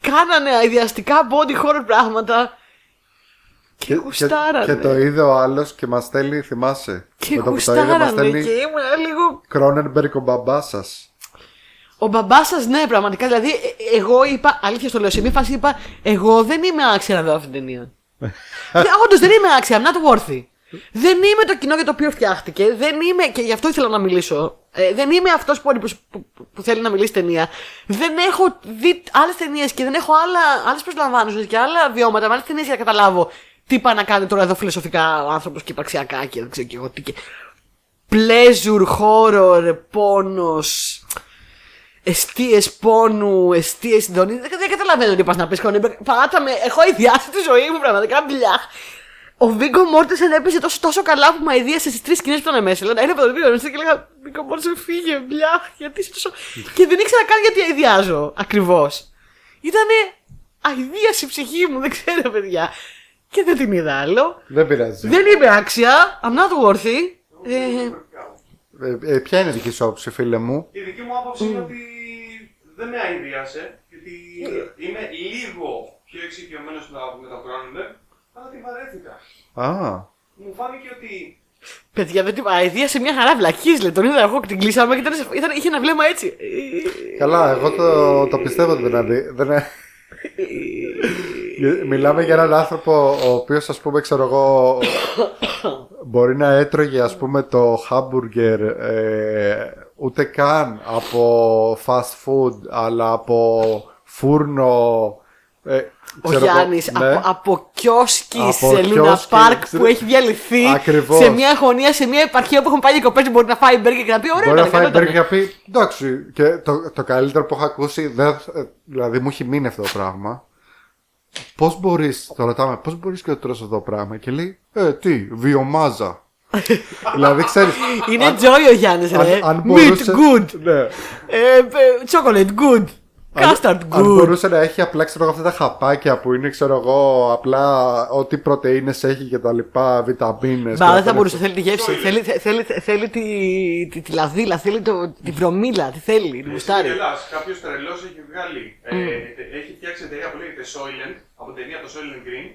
κάνανε αηδιαστικά body horror πράγματα. Και, γουστάρανε. και το είδε ο άλλος και μας στέλνει, θυμάσαι. Και με το που το είδε, μας γουστάρανε στέλνει και ήμουν λίγο. Κρόνερμπεργκ ο μπαμπάς σας. Ο μπαμπάς σας, ναι, πραγματικά. Δηλαδή, ε, εγώ είπα, αλήθεια στο λέω, σε μια φάση είπα, εγώ δεν είμαι άξια να δω αυτή την ταινία. Όντως δεν είμαι άξια, I'm not worthy. Δεν είμαι το κοινό για το οποίο φτιάχτηκε. Δεν είμαι, και γι' αυτό ήθελα να μιλήσω. Ε, δεν είμαι αυτός που, αντιπροσ- που, που θέλει να μιλήσει ταινία. Δεν έχω δει άλλες ταινίες και δεν έχω άλλες προσλαμβάνουσες και άλλα βιώματα με άλλες ταινίες για να καταλάβω τι πάει να κάνει τώρα εδώ φιλοσοφικά ο άνθρωπος και υπαρξιακά και δεν ξέρω και εγώ τι. Και... Pleasure, horror, πόνος, αιστείες πόνου, αιστείες συντονή. Δεν, δεν καταλαβαίνω τι πας να πεις Κόνιμπερ. Πάτα με. Έχω ιδιάσει τη ζωή μου πραγματικά μπλιάχ. Ο Βίγκο Μόρτεσεν έπαιζε τόσο, τόσο καλά που με αηδίασε στις τρεις σκηνές που ήταν μέσα. Λέω, είναι από τον Βίγκο Μόρτεσεν και λέγα Βίγκο Μόρτεσεν φύγε, μπλιάχ, γιατί είσαι τόσο. και δεν ήξερα καν γιατί αηδιάζω ακριβώς. Ήτανε αηδίαση η ψυχή μου, δεν ξέρω παιδιά. Και δεν την είδα άλλο. Δεν πειράζει. Δεν είμαι άξια. I'm not worthy. Ε, Ε, ε, ποια είναι η δική σου άποψη, φίλε μου; Η δική μου άποψη είναι ότι δεν με αηδίασε, γιατί είμαι λίγο πιο εξοικειωμένος με τον Cronenberg, αλλά τη βαρέθηκα. Α, Μου φάνηκε ότι παιδιά, δεν την αηδίασε μια χαρά βλακής. Λέει, τον είδα εγώ και την κλείσαμε και ήταν, ήταν, είχε ένα βλέμμα έτσι. Ε, καλά, εγώ το, το πιστεύω δηλαδή. Δεν είναι... Μιλάμε για έναν άνθρωπο ο οποίος ας πούμε ξέρω εγώ μπορεί να έτρωγε ας πούμε το χάμπουργκερ ε, ούτε καν από fast food αλλά από φούρνο ε, Ο ξέρω εγώ, Γιάννης ναι. από, από κιόσκι Από σε Λούνα κιόσκι, Πάρκ ξέρω- που έχει διαλυθεί Ακριβώς. σε μια γωνία, σε μια επαρχία που έχουν πάει διακοπέ και μπορεί να φάει μπέργκερ και να πει: Ωραία, Μπορεί να ήταν, φάει καλό μπέργκερ ήταν». και να πει εντάξει. Και το, το καλύτερο που έχω ακούσει, δεν, ε, δηλαδή μου έχει μείνει αυτό το πράγμα. Πώς μπορείς, το ρωτάμε, πώς μπορείς και το τρως αυτό το πράγμα; Και λέει, Ε, τι, βιομάζα. δηλαδή ξέρεις. Είναι joy ο Γιάννης, ρε. Meat good. Ναι. Ε, ε, chocolate good. Custard Αν good. μπορούσε να έχει απλά ξέρω, εγώ, αυτά τα χαπάκια που είναι ξέρω εγώ απλά ό,τι πρωτεΐνες έχει και τα λοιπά, βιταμίνες. Μπα, και δεν θα αυτά. μπορούσε, θέλει τη γεύση. θέλει, θε- θέλει, θε- θέλει τη, τη, τη λαδίλα, θέλει το, τη βρωμίλα, τι θέλει, τη γουστάρει. Ελλάς, κάποιος τρελός έχει βγάλει, ε, έχει φτιάξει εταιρεία που λέγεται Soylent, από την ταινία το Soylent Green,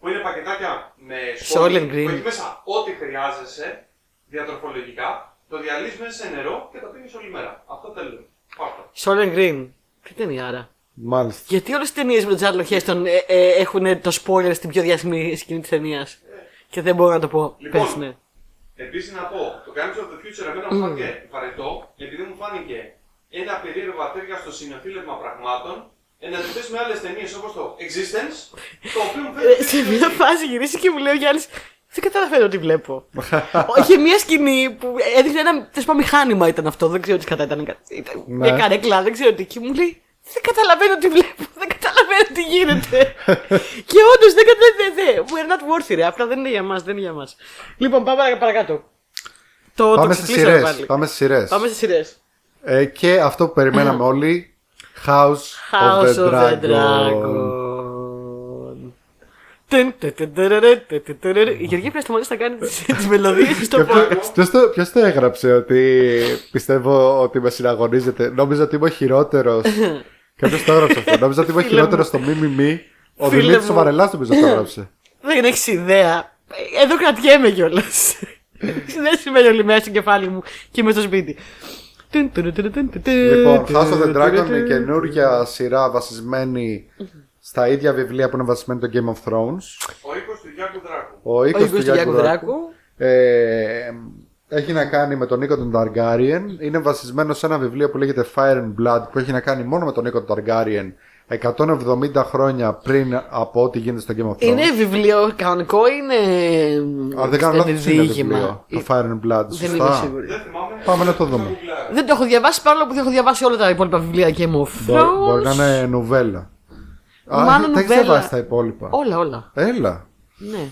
που είναι πακετάκια με σκόνη, Soylent Green. που έχει μέσα ό,τι χρειάζεσαι διατροφολογικά, το διαλύεις μέσα σε νερό και το πίνεις όλη μέρα. Αυτό τέλος. Πάρτο. Soylent Green. Τι ταινία άρα; Μάλιστα. Γιατί όλες τις ταινίες με τον Τζάρλο Χέστον ε, ε, έχουν το spoiler στην πιο διάσημη σκηνή της ταινίας; Και δεν μπορώ να το πω. Λοιπόν, Πες ναι. Επίσης να πω, το Crimes of the Future εμένα μου φάνηκε βαρετό, επειδή μου φάνηκε ένα περίεργο ατέριαστο συνεφίλευμα πραγμάτων, εν αντιθέσει με άλλες ταινίες όπως το Existence, το οποίο μου Ε, φαίνεται. σε μια φάση γυρίσει και μου λέει ο Γιάννης, δεν καταλαβαίνω τι βλέπω. Είχε μια σκηνή που έδειχνε ένα τέλος πάντων, μηχάνημα ήταν αυτό. Δεν ξέρω τι κατά ήταν. ήταν Ναι. Μια καρέκλα, δεν ξέρω τι. Και μου λέει, δεν καταλαβαίνω τι βλέπω. Δεν καταλαβαίνω τι γίνεται. και όντως δεν καταλαβαίνω. We're not worthy, ρε. Απλά δεν είναι για μας. Δεν είναι για μας. Λοιπόν, πάμε παρακάτω. Το, Πάμε το στις ξεκλείσαμε σειρές. πάλι. Πάμε στις σειρές. Πάμε στις σειρές. Ε, και αυτό που περιμέναμε όλοι. House, House of the Dragon. Dragon. Η Γεωργία πρέπει να σταματήσει να κάνει τις- τις μελωδίες στο podcast. Ποιο το, ποιος το έγραψε ότι πιστεύω ότι με συναγωνίζετε. Νόμιζα ότι είμαι ο χειρότερος. Κάποιος το έγραψε αυτό. Νόμιζα ότι είμαι ο Φίλε μου. χειρότερος στο μιμιμή. Ο Φίλε Δημήτρης μου. ο Βαρελά νομίζω το έγραψε. Δεν έχεις ιδέα. Εδώ κρατιέμαι κιόλας. Δεν σημαίνει όλη μέρα στο κεφάλι μου και είμαι στο σπίτι. Λοιπόν, House of the Dragon είναι καινούργια σειρά βασισμένη στα ίδια βιβλία που είναι βασισμένη το Game of Thrones. Ο οίκος του Γιάννου Δράκου. Ο Ο οίκος οίκος του του Γιάννου Γιάκου Δράκου. Δράκου. Ε, έχει να κάνει με τον Νίκο τον Targaryen. Είναι βασισμένο σε ένα βιβλίο που λέγεται Fire and Blood που έχει να κάνει μόνο με τον Νίκο τον Targaryen 170 χρόνια πριν από ό,τι γίνεται στο Game of Thrones. Είναι βιβλίο κανονικό, είναι. Αν δεν κάνω λάθος είναι βιβλίο. Το Fire and Blood. Δεν είμαι Σωστά. σίγουρη. Δεν θυμάμαι. Πάμε να το δούμε. Γκουγκλάρω. Δεν το έχω διαβάσει παρόλο που δεν έχω διαβάσει όλα τα υπόλοιπα βιβλία Game of Μπο- Μπορεί να Thrones. είναι νουβέλα. Α, Μάλλον τα έχεις νουβέλα. διαβάσει τα υπόλοιπα. Όλα, όλα. Έλα. Ναι.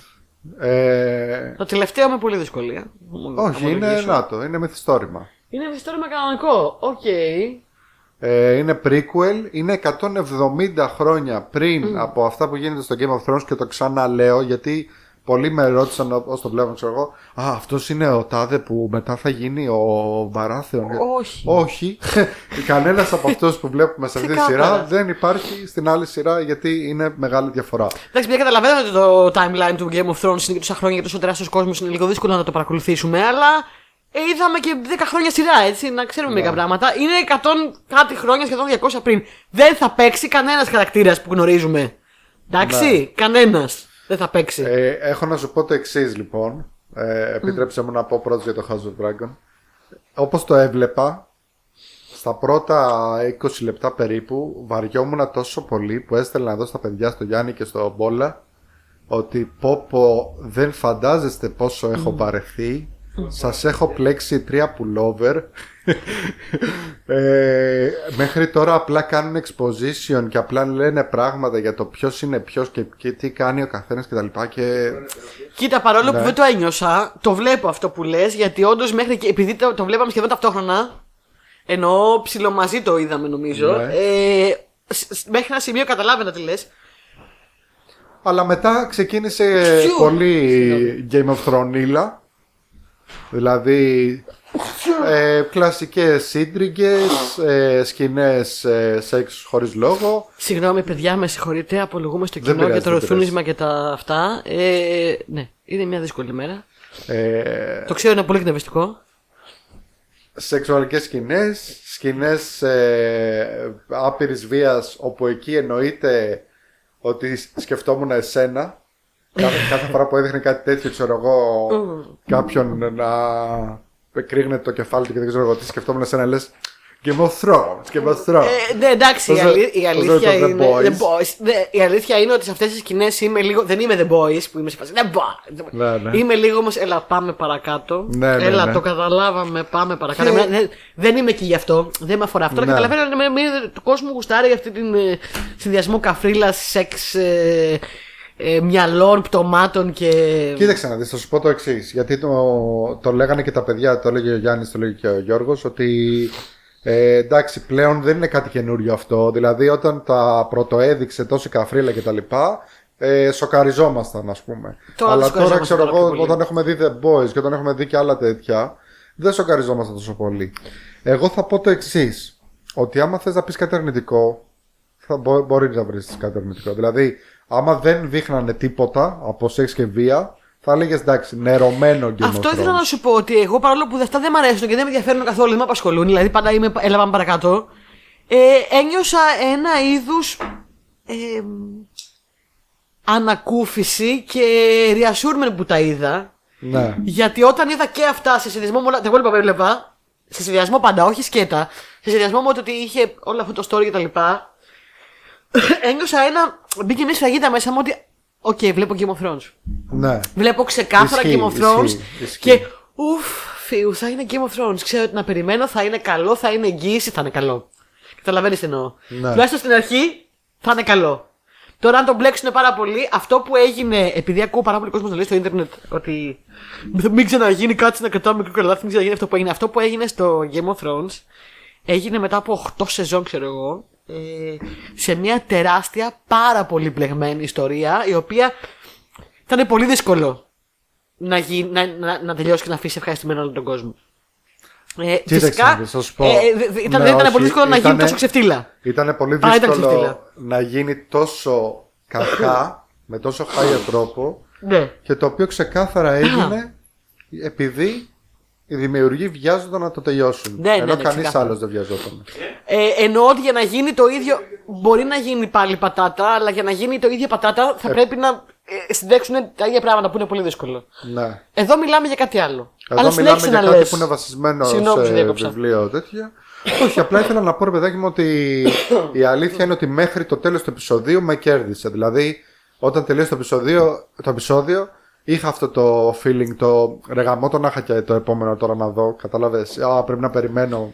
Ε, Το τελευταίο με πολύ δυσκολία. όχι, είναι να το, είναι μυθιστόρημα. Είναι ιστορία κανονικό. Οκ. Ε, είναι prequel, είναι 170 χρόνια πριν από αυτά που γίνεται στο Game of Thrones και το ξαναλέω γιατί πολλοί με ρώτησαν ω το βλέπω, ξέρω εγώ. Α, αυτός είναι ο Τάδε που μετά θα γίνει ο Baratheon. Όχι. Όχι. Κανένας από αυτούς που βλέπουμε σε αυτή τη Ξεκάθαρα. σειρά δεν υπάρχει στην άλλη σειρά γιατί είναι μεγάλη διαφορά. Εντάξει, πια καταλαβαίνω ότι το timeline του Game of Thrones είναι και τόσα χρόνια και τόσο τεράστιος κόσμος είναι λίγο δύσκολο να το παρακολουθήσουμε, αλλά ε, είδαμε και 10 χρόνια σειρά, έτσι, να ξέρουμε μερικά πράγματα. Είναι 100 κάτι χρόνια, σχεδόν 200 πριν. Δεν θα παίξει κανένας χαρακτήρας που γνωρίζουμε. Εντάξει, κανένας δεν θα παίξει. Ε, έχω να σου πω το εξής λοιπόν. Ε, επιτρέψτε μου να πω πρώτα για το House of Dragon. Όπως το έβλεπα, στα πρώτα 20 λεπτά περίπου βαριόμουν τόσο πολύ που έστελνα εδώ στα παιδιά, στο Γιάννη και στο Μπόλα ότι πω πω δεν φαντάζεστε πόσο έχω παρεθεί σας έχω πλέξει τρία pullover ε, μέχρι τώρα απλά κάνουν exposition και απλά λένε πράγματα για το ποιος είναι ποιος και, και τι κάνει ο καθένας και τα λοιπά και Κοίτα, παρόλο Ναι. που δεν το ένιωσα, το βλέπω αυτό που λες, γιατί όντως μέχρι και. επειδή το, το βλέπαμε σχεδόν ταυτόχρονα, ενώ ψιλομαζί το είδαμε νομίζω, Ναι. ε, σ- σ- μέχρι ένα σημείο καταλάβαινα τι λες. Αλλά μετά ξεκίνησε Φιου. πολύ Game of Thrones Δηλαδή ε, κλασικές σύντριγγες, ε, σκηνές ε, σεξ χωρίς λόγο Συγγνώμη, παιδιά, με συγχωρείτε, απολογούμε στο Δεν κοινό για πειράζει, το δεν ρουθούνισμα και τα αυτά. Ε, ναι, είναι μια δύσκολη μέρα. ε, Το ξέρω, είναι πολύ εκνευριστικό. σεξουαλικές σκηνές, σκηνές ε, άπειρης βίας όπου εκεί εννοείται ότι σκεφτόμουν εσένα κάθε, κάθε φορά που έδειχνε κάτι τέτοιο ξέρω εγώ κάποιον να κρύγνεται το κεφάλι του και δεν ξέρω εγώ τι σκεφτόμουν εσένα λες Game of Thrones, Game of Thrones Ε, ναι, εντάξει, η, Πώς αλη- δεν- η πώς αλήθεια δεν το The είναι. Boys. The Boys. Ναι, η αλήθεια είναι ότι σε αυτές τις σκηνές είμαι λίγο. Δεν είμαι The Boys που είμαι σε φάση. The Boys. Ναι, ναι. Είμαι λίγο όμως. Έλα, πάμε παρακάτω. Ναι, ναι, έλα, ναι. το καταλάβαμε, πάμε παρακάτω. Και- Εμένα, δεν, δεν είμαι εκεί γι' αυτό. Δεν με αφορά αυτό. Ναι. Και καταλαβαίνω ότι με- με- το κόσμο γουστάρει για αυτή την ε, συνδυασμό καφρίλας, σεξ, ε, ε, μυαλών, πτωμάτων και. Κοίταξε να δεις, θα σου πω το εξής. Γιατί το, το λέγανε και τα παιδιά, το έλεγε ο Γιάννης, το λέγε και ο Γιώργος, ότι ε, εντάξει, πλέον δεν είναι κάτι καινούριο αυτό. Δηλαδή, όταν τα πρωτοέδειξε τόση καφρίλα κτλ. Ε, σοκαριζόμασταν, ας πούμε. Τώρα Αλλά δεν τώρα σοκαριζόμαστε ξέρω πάρα εγώ, πιο πολύ. όταν έχουμε δει The Boys και όταν έχουμε δει και άλλα τέτοια, δεν σοκαριζόμασταν τόσο πολύ. Εγώ θα πω το εξής. Ότι άμα θες να πεις κάτι αρνητικό, θα μπο- μπορεί να βρεις κάτι αρνητικό. Δηλαδή, άμα δεν δείχνανε τίποτα από σεξ και βία, θα έλεγες εντάξει, νερωμένο Game Αυτό of ήθελα Thrones. να σου πω ότι εγώ παρόλο που αυτά δεν μου αρέσουν και δεν με ενδιαφέρουν καθόλου, δεν με απασχολούν, δηλαδή πάντα είμαι, έλαβα παρακάτω. ε, ένιωσα ένα είδους ε, ανακούφιση και reassurement που τα είδα. Ναι. Γιατί όταν είδα και αυτά σε συνδυασμό με όλα τα υπόλοιπα που έβλεπα, σε συνδυασμό πάντα, όχι σκέτα, σε συνδυασμό με το ότι είχε όλο αυτό το story κτλ. Ένιωσα ένα. Μπήκε μια σφραγίδα μέσα μου ότι. Οκ, βλέπω Game of Thrones. Ναι. Βλέπω ξεκάθαρα Ισχύει, Game of Thrones ισχύει, ισχύει. και ουφ, φιου, θα είναι Game of Thrones. Ξέρω ότι να περιμένω, θα είναι καλό, θα είναι εγγύηση, θα είναι καλό. Καταλαβαίνεις τι εννοώ. Ναι. Τουλάχιστον στην αρχή θα είναι καλό. Τώρα, αν τον μπλέξουν πάρα πολύ, αυτό που έγινε, επειδή ακούω πάρα πολύ κόσμο να λέει στο Ιντερνετ ότι μην ξαναγίνει κάτι να κρατάμε μικρό καλάθι, μην ξαναγίνει αυτό που έγινε. Αυτό που έγινε στο Game of Thrones έγινε μετά από 8 σεζόν, ξέρω εγώ, ε, σε μια τεράστια, πάρα πολύ μπλεγμένη ιστορία, η οποία ήταν πολύ δύσκολο να, γι, να, να, να τελειώσει και να αφήσει ευχαριστημένο όλο τον κόσμο. Ε, Κοίταξε, φυσικά, να σου πω. ε, ε, δ- ήταν, Ναι, ήταν όχι, πολύ δύσκολο να γίνει ήτανε- τόσο ξεφτύλα. Ήταν πολύ Α, ήταν δύσκολο ξεφτύλα. να γίνει τόσο κακά, με τόσο χάλια τρόπο Ναι. και το οποίο ξεκάθαρα έγινε επειδή οι δημιουργοί βιάζονταν να το τελειώσουν. Ναι, ναι, ενώ ναι, κανείς ξεκάθαρα. άλλος δεν βιαζόταν. Ε, εννοώ ότι για να γίνει το ίδιο. Μπορεί να γίνει πάλι πατάτα, αλλά για να γίνει το ίδιο πατάτα θα πρέπει να ε, συνδέξουν τα ίδια πράγματα που είναι πολύ δύσκολο. Ναι. Εδώ μιλάμε για κάτι άλλο. Εδώ αλλά μιλάμε συνέχισε για να κάτι λες. που είναι βασισμένο Συγγνώμη που σε σε διέκοψα. βιβλίο τέτοιο. Όχι, απλά ήθελα να πω ρε παιδάκι μου ότι η αλήθεια είναι ότι μέχρι το τέλος του επεισοδίου με κέρδισε. Δηλαδή, όταν τελείωσε το επεισόδιο, το επεισόδιο είχα αυτό το feeling, το ρεγαμό το να είχα και το επόμενο τώρα να δω. Κατάλαβες, α, πρέπει να περιμένω.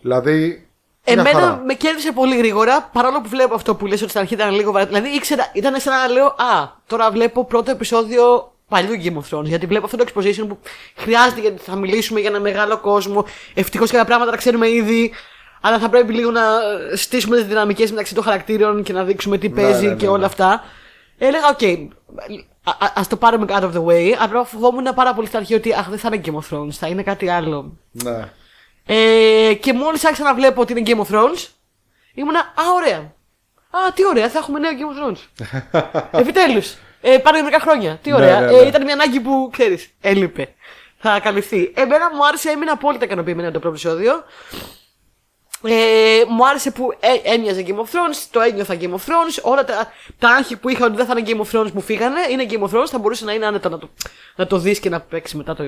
Δηλαδή, μια Εμένα χαρά. με κέρδισε πολύ γρήγορα, παρόλο που βλέπω αυτό που λες ότι στην αρχή ήταν λίγο βαρύ. Δηλαδή ήξερα, ήταν σαν να λέω Α, τώρα βλέπω πρώτο επεισόδιο παλιού Game of Thrones. Γιατί βλέπω αυτό το exposition που χρειάζεται γιατί θα μιλήσουμε για ένα μεγάλο κόσμο. Ευτυχώς κάποια πράγματα τα ξέρουμε ήδη. Αλλά θα πρέπει λίγο να στήσουμε τις δυναμικές μεταξύ των χαρακτήρων και να δείξουμε τι παίζει ναι, ναι, και ναι. όλα αυτά. Έλεγα, οκ, ας το πάρουμε out of the way. Αλλά φοβόμουν πάρα πολύ στην αρχή ότι αχ, δεν θα είναι Game of Thrones, θα είναι κάτι άλλο. ναι. Ε, και μόλις άρχισα να βλέπω ότι είναι Game of Thrones, ήμουνα Α, ωραία. Α, τι ωραία, θα έχουμε νέο Game of Thrones. Επιτέλους. Ε, πάνε μερικά χρόνια. Τι ωραία. Ναι, ναι, Ε, ναι. ήταν μια ανάγκη που ξέρεις, έλειπε. Θα καλυφθεί. Εμένα μου άρεσε, έμεινα απόλυτα ικανοποιημένη από το πρώτο επεισόδιο. Ε, μου άρεσε που ε, έμοιαζε Game of Thrones, το ένιωθα Game of Thrones. Όλα τα, τα άγχη που είχα ότι δεν θα είναι Game of Thrones μου φύγανε. Είναι Game of Thrones, θα μπορούσε να είναι άνετα να το, να το δεις και να παίξεις μετά το,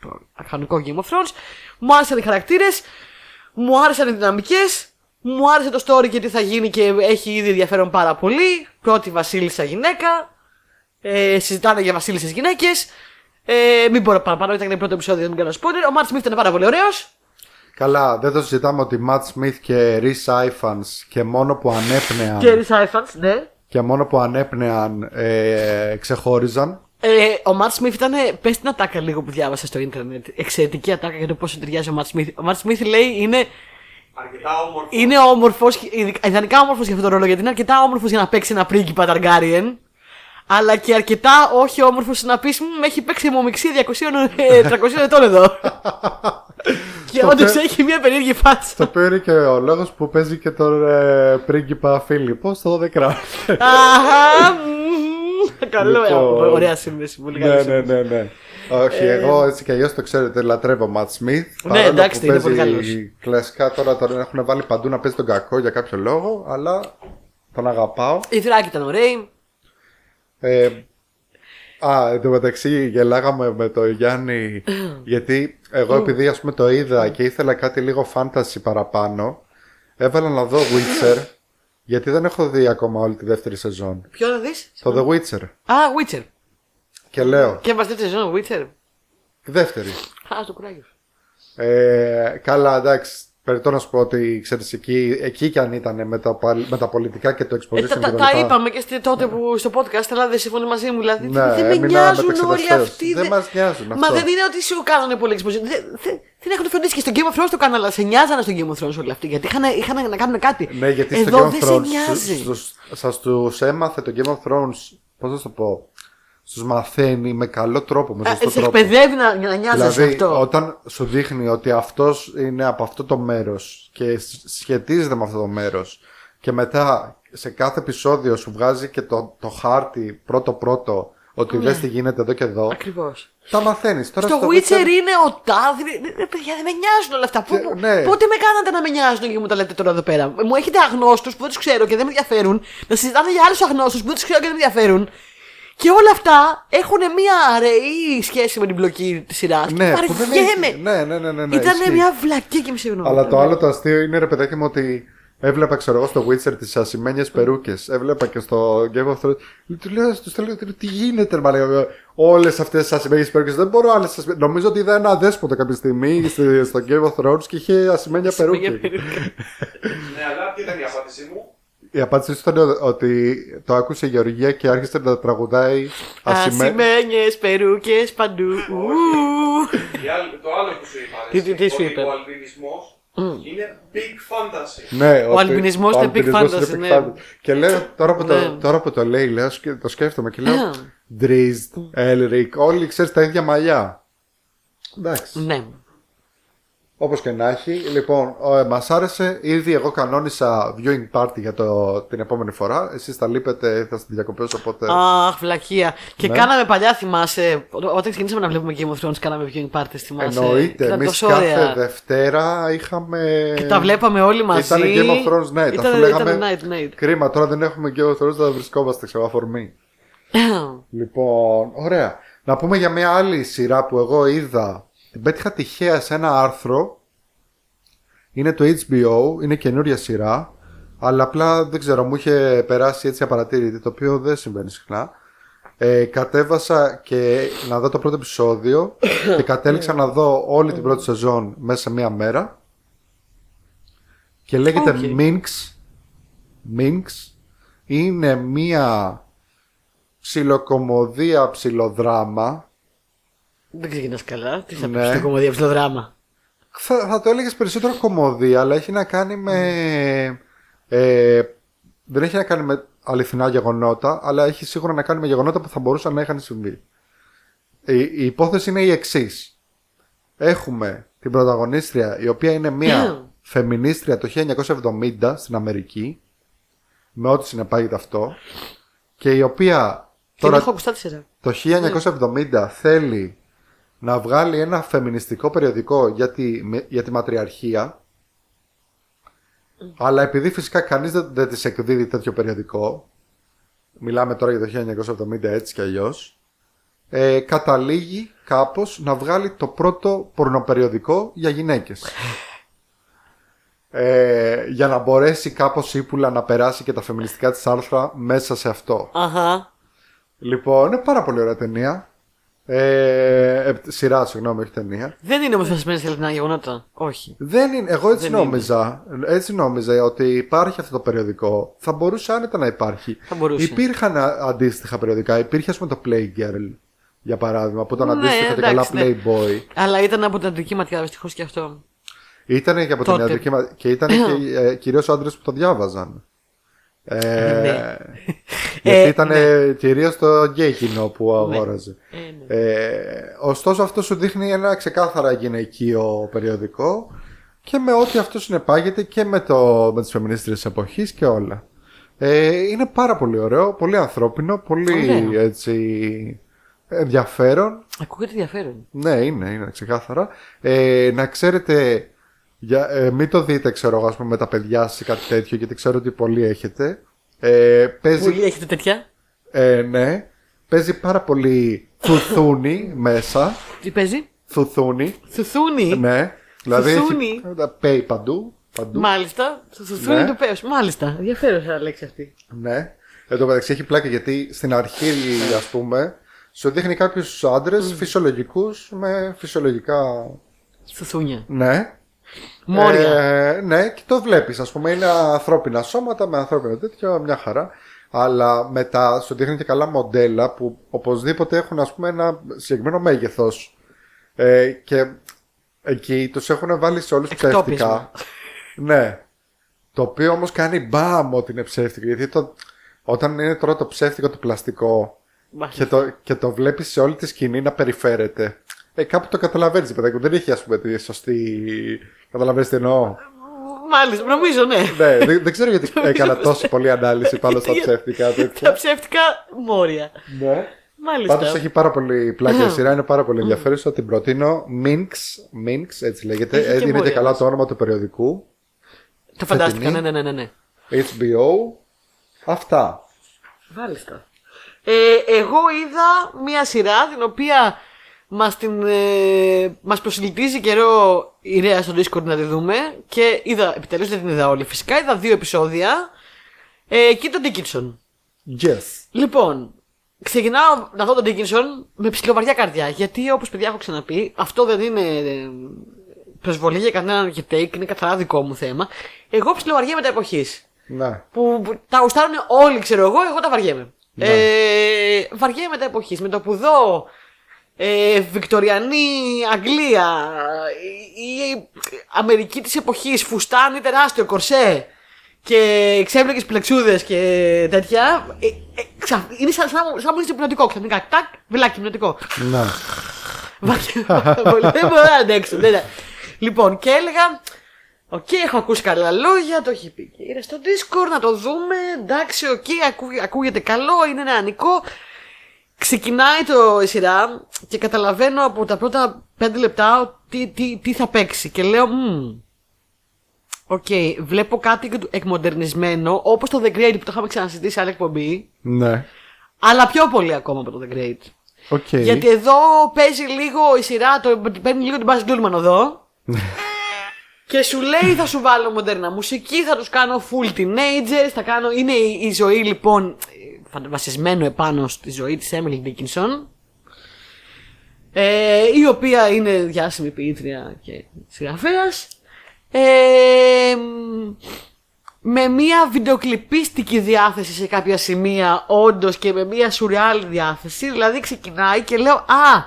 το αρχανικό Game of Thrones. Μου άρεσαν οι χαρακτήρες, μου άρεσαν οι δυναμικές, μου άρεσε το story και τι θα γίνει και έχει ήδη ενδιαφέρον πάρα πολύ. Πρώτη Βασίλισσα γυναίκα. Ε, συζητάνε για Βασίλισσες γυναίκες. Ε, μην μπορώ παραπάνω, ήταν το πρώτο επεισόδιο, δεν κάνω spoiler. Ο Μάρτ Σμιθ ήταν πάρα πολύ ωραίος. Καλά, δεν το συζητάμε ότι Matt Smith και Rhys Ifans και μόνο που ανέπνεαν Και Ρισάιφαντ, ναι. και μόνο που ανέπνεαν ε, ξεχώριζαν. Ε, ο Μαρτ Σμιθ ήταν. Πες την ατάκα λίγο που διάβασα στο Ίντερνετ. Εξαιρετική ατάκα για το πόσο ταιριάζει ο Μαρτ Σμιθ. Ο Μαρτ Σμιθ λέει είναι, Αρκετά όμορφος. είναι όμορφος, ιδανικά όμορφος για αυτόν τον ρόλο γιατί είναι αρκετά όμορφος για να παίξει ένα πρίγκιπα Ταργκάριεν. Αλλά και αρκετά όχι όμορφος να πεις με έχει παίξει αιμομηξία 200, ε, 300 ετών εδώ. και Το όντως θε- έχει μια περίεργη φάτσα. Το οποίο είναι και ο λόγος που παίζει και τον ε, πρίγκιπα Φίλιππο στο 12 Αχα, μμμ. Καλό, ε, Λοιπόν. ωραία σύνδεση. Πολύ καλή ναι, ναι, σύνδεση. ναι, ναι. Όχι, εγώ έτσι κι αλλιώς το ξέρετε, λατρεύω Ματ Σμιθ. Ναι, εντάξει, είναι πολύ καλός. Κλασικά τώρα τον έχουν βάλει παντού να παίζει τον κακό για κάποιο λόγο, αλλά τον αγαπάω. Η Θράκη ήταν ωραία. Ε, α, εν τω μεταξύ γελάγαμε με το Γιάννη γιατί εγώ επειδή ας πούμε το είδα και ήθελα κάτι λίγο fantasy παραπάνω έβαλα να δω Witcher γιατί δεν έχω δει ακόμα όλη τη δεύτερη σεζόν. Ποιο να δεις; Το The Witcher. Α, Witcher. Και λέω, Και έβαζε τέτοια σεζόν, Witcher. δεύτερη. Α, το κουράγιο. Ε, καλά, εντάξει. Περιτώ να σου πω ότι ξέρεις, εκεί, εκεί κι αν ήταν με τα, παλ- με τα πολιτικά και το Ε, exposition τα, και τα, τα τα λοιπά. είπαμε και στη- τότε που στο podcast, αλλά δεν συμφωνεί μαζί μου. Δηλαδή, Ναι, δεν με έμεινα νοιάζουν όλοι μεταξιδευτές. αυτοί. Δεν μας νοιάζουν Μα αυτό. δεν είναι ότι σου κάνανε πολύ exposition. Δεν, δεν, δεν έχουν φροντίσει και στο Game of Thrones το κάνανε, αλλά σε νοιάζανε στο Game of Thrones όλοι αυτοί. Γιατί είχαν, είχαν να κάνουν κάτι. Ναι, γιατί Εδώ στο Game δεν of σε Thrones νοιάζει. στους- σας τους έμαθε το Game of Thrones, πώς θα το πω, στους μαθαίνει με καλό τρόπο, με Α, σωστό σε τρόπο. εκπαιδεύει να, να νοιάζεσαι Δηλαδή, αυτό. όταν σου δείχνει ότι αυτός είναι από αυτό το μέρος και σ- σχετίζεται με αυτό το μέρος και μετά σε κάθε επεισόδιο σου βγάζει και το, το χάρτη πρώτο-πρώτο ότι Ναι. δες τι γίνεται εδώ και εδώ. Ακριβώς. Τα μαθαίνεις. Τώρα Στο στο Witcher είναι ο τάδε. Ρε παιδιά, δεν με νοιάζουν όλα αυτά. Πού- Και- πού- ναι. Πότε με κάνατε να με νοιάζουν και μου τα λέτε τώρα εδώ πέρα; Μου έχετε αγνώστους που δεν τους ξέρω και δεν με ενδιαφέρουν. Να συζητάνε για άλλους αγνώστους που δεν τους ξέρω και δεν με ενδιαφέρουν. Και όλα αυτά έχουν μια αραιή σχέση με την μπλοκή της σειράς. Ναι, που δεν έχει- Βαριέμαι. Ναι, ναι, ναι, ναι, ναι, Ήταν ισχύει. μια βλακή και μισή γνώμη. Αλλά το άλλο το αστείο είναι ρε παιδάκι μου ότι έβλεπα ξέρω εγώ στο Witcher τις ασημένιες περούκες. Έβλεπα και στο Game of Thrones. Του λέω, τους λέω τι γίνεται, μα λέει, όλες αυτές τις ασημένιες περούκες. Δεν μπορώ άλλες. Νομίζω ότι είδα ένα αδέσποτο κάποια στιγμή στη- στο Game of Thrones και είχε ασημένια περούκη. Ναι, αλλά ποια ήταν η απάντησή μου. Η απάντησή του ήταν ότι το άκουσε η Γεωργία και άρχισε να τραγουδάει ασημένια. Ασημένιε περούκες παντού. Ου. Η άλλη- Το άλλο που σου είπα. Τι- τι- τι σου ότι είπε; Ο αλβινισμός είναι big fantasy. Ναι, Ο αλμπινισμός είναι big αλμπινισμός fantasy, είναι ναι. big fantasy. Και λέω, τώρα που, Ναι. το, τώρα που το λέει, λέω, σκε- το σκέφτομαι και λέω Α. Ντρίζτ, Έλρικ, όλοι ξέρεις τα ίδια μαλλιά. Εντάξει. Ναι. Όπως και να έχει. Λοιπόν, μας άρεσε. Ήδη εγώ κανόνισα viewing party για το, την επόμενη φορά. Εσείς τα λείπετε, θα στη διακοπέ, οπότε. Αχ, βλακεία. Και Ναι. κάναμε παλιά, θυμάσαι. Όταν ξεκινήσαμε να βλέπουμε Game of Thrones, κάναμε viewing party, θυμάσαι. Εννοείται. Ήταν Εμείς τόσο κάθε ωραία. Δευτέρα είχαμε. Και τα βλέπαμε όλοι μαζί. Ήταν Game of Thrones, ναι. Ήταν, τα αφού λέγαμε. ήταν night, night. Κρίμα, τώρα δεν έχουμε Game of Thrones, θα βρισκόμαστε ξέρω αφορμή. Λοιπόν, ωραία. Να πούμε για μια άλλη σειρά που εγώ είδα. Την πέτυχα τυχαία σε ένα άρθρο. Είναι το HBO, είναι καινούρια σειρά. Αλλά απλά δεν ξέρω, μου είχε περάσει έτσι απαρατήρητη, το οποίο δεν συμβαίνει συχνά. Ε, κατέβασα και να δω το πρώτο επεισόδιο και κατέληξα να δω όλη την πρώτη σεζόν μέσα σε μία μέρα. Και λέγεται Οκ. Minx. Minx. Είναι μία ψιλοκομωδία, ψιλοδράμα. Δεν ξεκινάς καλά. Τι θα Ναι. πεις στο κομμωδία, στο δράμα. Θα, θα το έλεγες περισσότερο κομμωδία, αλλά έχει να κάνει με. Ε, δεν έχει να κάνει με αληθινά γεγονότα, αλλά έχει σίγουρα να κάνει με γεγονότα που θα μπορούσαν να είχαν συμβεί. Η, η υπόθεση είναι η εξής. Έχουμε την πρωταγωνίστρια, η οποία είναι μία φεμινίστρια το 1970 στην Αμερική, με ό,τι συνεπάγεται αυτό, και η οποία Την τώρα έχω ακουστά τη σειρά. το 1970 θέλει να βγάλει ένα φεμινιστικό περιοδικό για τη, με- για τη ματριαρχία αλλά επειδή φυσικά κανείς δεν, δεν της εκδίδει τέτοιο περιοδικό μιλάμε τώρα για το 1970 έτσι κι αλλιώς ε, καταλήγει κάπως να βγάλει το πρώτο πορνοπεριοδικό για γυναίκες ε, για να μπορέσει κάπως ύπουλα να περάσει και τα φεμινιστικά της άρθρα μέσα σε αυτό Αχα. Λοιπόν, είναι πάρα πολύ ωραία ταινία. Ε, ε, σειρά, συγγνώμη, όχι ταινία. Δεν είναι όμω βασισμένη σε αληθινά γεγονότα. Όχι. Δεν είναι, εγώ έτσι Δεν νόμιζα. Έτσι νόμιζα ότι υπάρχει αυτό το περιοδικό. Θα μπορούσε άνετα να υπάρχει. Θα μπορούσε. Υπήρχαν α- αντίστοιχα περιοδικά. Υπήρχε, ας πούμε, το Playgirl, για παράδειγμα, που ήταν Ναι, αντίστοιχα και καλά εντάξει, ναι. Playboy. Αλλά ήταν από την αντρική ματιά, δυστυχώς και αυτό. Ήταν και από την Τότε. ιατρική μα- και ήταν και ε, κυρίως άντρες που το διάβαζαν. Ε, Ναι. γιατί Ε, ήταν ναι. κυρίως το γκέι κοινό που αγόραζε. Ε, ναι. Ε, ωστόσο αυτό σου δείχνει ένα ξεκάθαρα γυναικείο περιοδικό και με ό,τι αυτό συνεπάγεται και με, το, με τις φεμινίστριες εποχής και όλα. Ε, είναι πάρα πολύ ωραίο, πολύ ανθρώπινο, πολύ Ωραίο. έτσι ενδιαφέρον. Ακούγεται ενδιαφέρον. Ναι, είναι, είναι ξεκάθαρα. Ε, να ξέρετε, για, ε, μην το δείτε ξέρω εγώ ας πούμε, με τα παιδιά σας ή κάτι τέτοιο γιατί ξέρω ότι πολλοί έχετε. Ε, παίζει, Πολύ έχετε τέτοια; ε, ναι, παίζει πάρα πολύ θουθούνι μέσα. Τι παίζει; Θουθούνι. Θουθούνι; Ναι. Δηλαδή Θουθούνι. έχει τα πέι παντού. παντού. Μάλιστα. Το θουθούνι Ναι. το πέος. Μάλιστα. Ενδιαφέρουσα λέξη αυτή. Ναι. Εν τω μεταξύ έχει πλάκα γιατί στην αρχή, ας πούμε, σου δείχνει κάποιους άντρες φυσιολογικούς με φυσιολογικά. Θουθούνια. Ναι. Μόρια. Ε, ναι, και το βλέπεις. Α πούμε, είναι ανθρώπινα σώματα με ανθρώπινα τέτοια, μια χαρά. Αλλά μετά σου δείχνει και καλά μοντέλα που οπωσδήποτε έχουν ας πούμε, ένα συγκεκριμένο μέγεθος. Ε, και εκεί τους έχουν βάλει σε όλους Εκτόπισμα. ψεύτικα. ναι. Το οποίο όμως κάνει μπαμ ότι είναι ψεύτικο. Γιατί το, όταν είναι τώρα το ψεύτικο το πλαστικό Μάλιστα. και το, και το βλέπεις σε όλη τη σκηνή να περιφέρεται. Ε, κάπου το καταλαβαίνεις, παιδάκι μου. Δεν έχει, ας πούμε, τη σωστή. Καταλαβαίνεις τι εννοώ. Μάλιστα. Νομίζω ναι. ναι, δεν, δεν ξέρω γιατί έκανα τόση πολλή ανάλυση πάνω στα Γιατί- ψεύτικα Τα τέτοια. ψεύτικα μόρια. ναι. Μάλιστα. Πάντως έχει πάρα πολύ πλάκα η σειρά, είναι πάρα πολύ ενδιαφέρουσα. Την προτείνω. Minx, Minx έτσι λέγεται. Έχει και Ε, Είναι και μόρια, καλά έτσι. το όνομα του περιοδικού. Το φαντάστηκα, ναι, Φετινή. ναι, ναι, ναι. ναι. HBO. Αυτά. Μάλιστα. Ε, εγώ είδα μία σειρά την οποία μας, την, ε, μας προσελκύζει καιρό η Ρέα στο Discord να τη δούμε και είδα, επιτέλους δεν την είδα όλη φυσικά, είδα δύο επεισόδια ε, και τον Dickinson. Yes. Λοιπόν, ξεκινάω να δω τον Dickinson με ψηλοβαριά καρδιά γιατί όπως παιδιά έχω ξαναπεί αυτό δεν είναι ε, προσβολή για κανέναν και take, είναι καθαρά δικό μου θέμα. Εγώ ψιλοβαριέμαι τα εποχής Ναι. που που τα γουστάρουν όλοι, ξέρω εγώ, εγώ τα βαριέμαι. Ναι. Ε, βαριέμαι τα εποχής. Με το που δω ε, Βικτοριανή Αγγλία, η, η Αμερική της εποχής, φουστάνι τεράστιο, κορσέ και ξέπλεκες πλεξούδες και τέτοια. Ε, ε, ξα- είναι σαν, σαν, σαν να μου είσαι υπνοτικό ξαφνικά. Τάκ, βελάκι υπνοτικό. Ναι. Πολύ δεν μπορώ να αντέξω. δεν είναι. Λοιπόν, και έλεγα. Οκ, έχω ακούσει καλά λόγια, το έχει πει και είναι στο Discord, να το δούμε. Εντάξει, οκ, ακού- ακούγεται καλό, είναι νεανικό. Ξεκινάει το η σειρά και καταλαβαίνω από τα πρώτα πέντε λεπτά τι, τι, τι θα παίξει. Και λέω, «Μμμ, Οκ, βλέπω κάτι εκμοντερνισμένο, όπως το The Great που το είχαμε ξανασυζητήσει σε άλλη εκπομπή, Ναι. αλλά πιο πολύ ακόμα από το The Great. Οκ. Γιατί εδώ παίζει λίγο η σειρά, το, παίρνει λίγο την Baz Luhrmann εδώ. και σου λέει θα σου βάλω μοντέρνα μουσική, θα τους κάνω full teenagers, θα κάνω... Είναι η, η ζωή λοιπόν ε, βασισμένο επάνω στη ζωή της Emily Dickinson. Ε, η οποία είναι διάσημη ποιήτρια και συγγραφέας. Ε, μ, με μια βιντεοκλιπίστικη διάθεση σε κάποια σημεία, όντως και με μια σουρεάλ διάθεση. Δηλαδή ξεκινάει και λέω Α,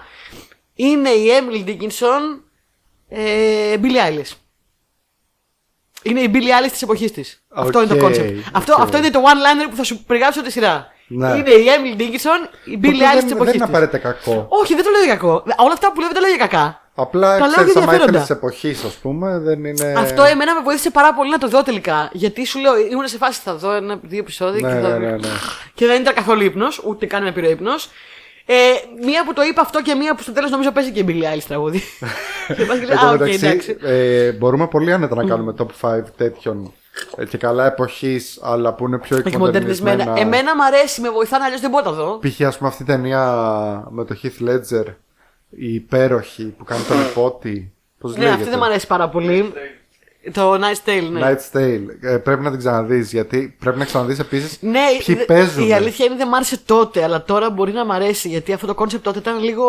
είναι η Emily Dickinson ε, Billie Eilish. Είναι η Billie Eilish της εποχής της. Αυτό είναι το Οκ, concept. Αυτό, οκ. αυτό είναι το one-liner που θα σου περιγράψω τη σειρά. Ναι. Είναι η Emily Dickinson, η Το Billie οποίο Eilish δεν, της εποχής δεν είναι της. απαραίτητα κακό. Όχι, δεν το λέω για κακό. Όλα αυτά που λέω δεν τα λέω για κακά. Απλά Τα λέω ξέρεις, για άμα ήθελε ενδιαφέροντα. της εποχής, ας πούμε, δεν είναι. Αυτό εμένα με βοήθησε πάρα πολύ να το δω τελικά. Γιατί σου λέω, ήμουν σε φάση θα δω ένα-δύο επεισόδια Ναι, και, θα... ναι, ναι, ναι. και δεν ήταν καθόλου ύπνος, ούτε καν με πήρε ύπνος. Ε, μία που το είπα αυτό και μία που στο τέλος νομίζω παίζει και η Billie Eilish τραγούδι. και πας και λέει, Εν τω Α, οκ, μεταξύ, εντάξει. ε, μπορούμε πολύ άνετα να κάνουμε top 5 τέτοιων ε, και καλά εποχής, αλλά που είναι πιο Όχι μοντερνισμένα. εκμοντερνισμένα. Εμένα μου αρέσει, με βοηθάνε, αλλιώς δεν μπορώ να τα δω. Π.χ. ας πούμε αυτή η ταινία με το Heath Ledger, η υπέροχη που κάνει τον ιππότη. Πώς Ναι, λέγεται; αυτή δεν μου αρέσει πάρα πολύ. Το Knight's Tale, ναι. Knight's Tale. Ε, πρέπει να την ξαναδείς γιατί πρέπει να ξαναδείς επίσης Ναι, ποιοι δε- παίζουν. η αλήθεια είναι δεν μ' άρεσε τότε, αλλά τώρα μπορεί να μ' αρέσει γιατί αυτό το κόνσεπτ τότε ήταν λίγο.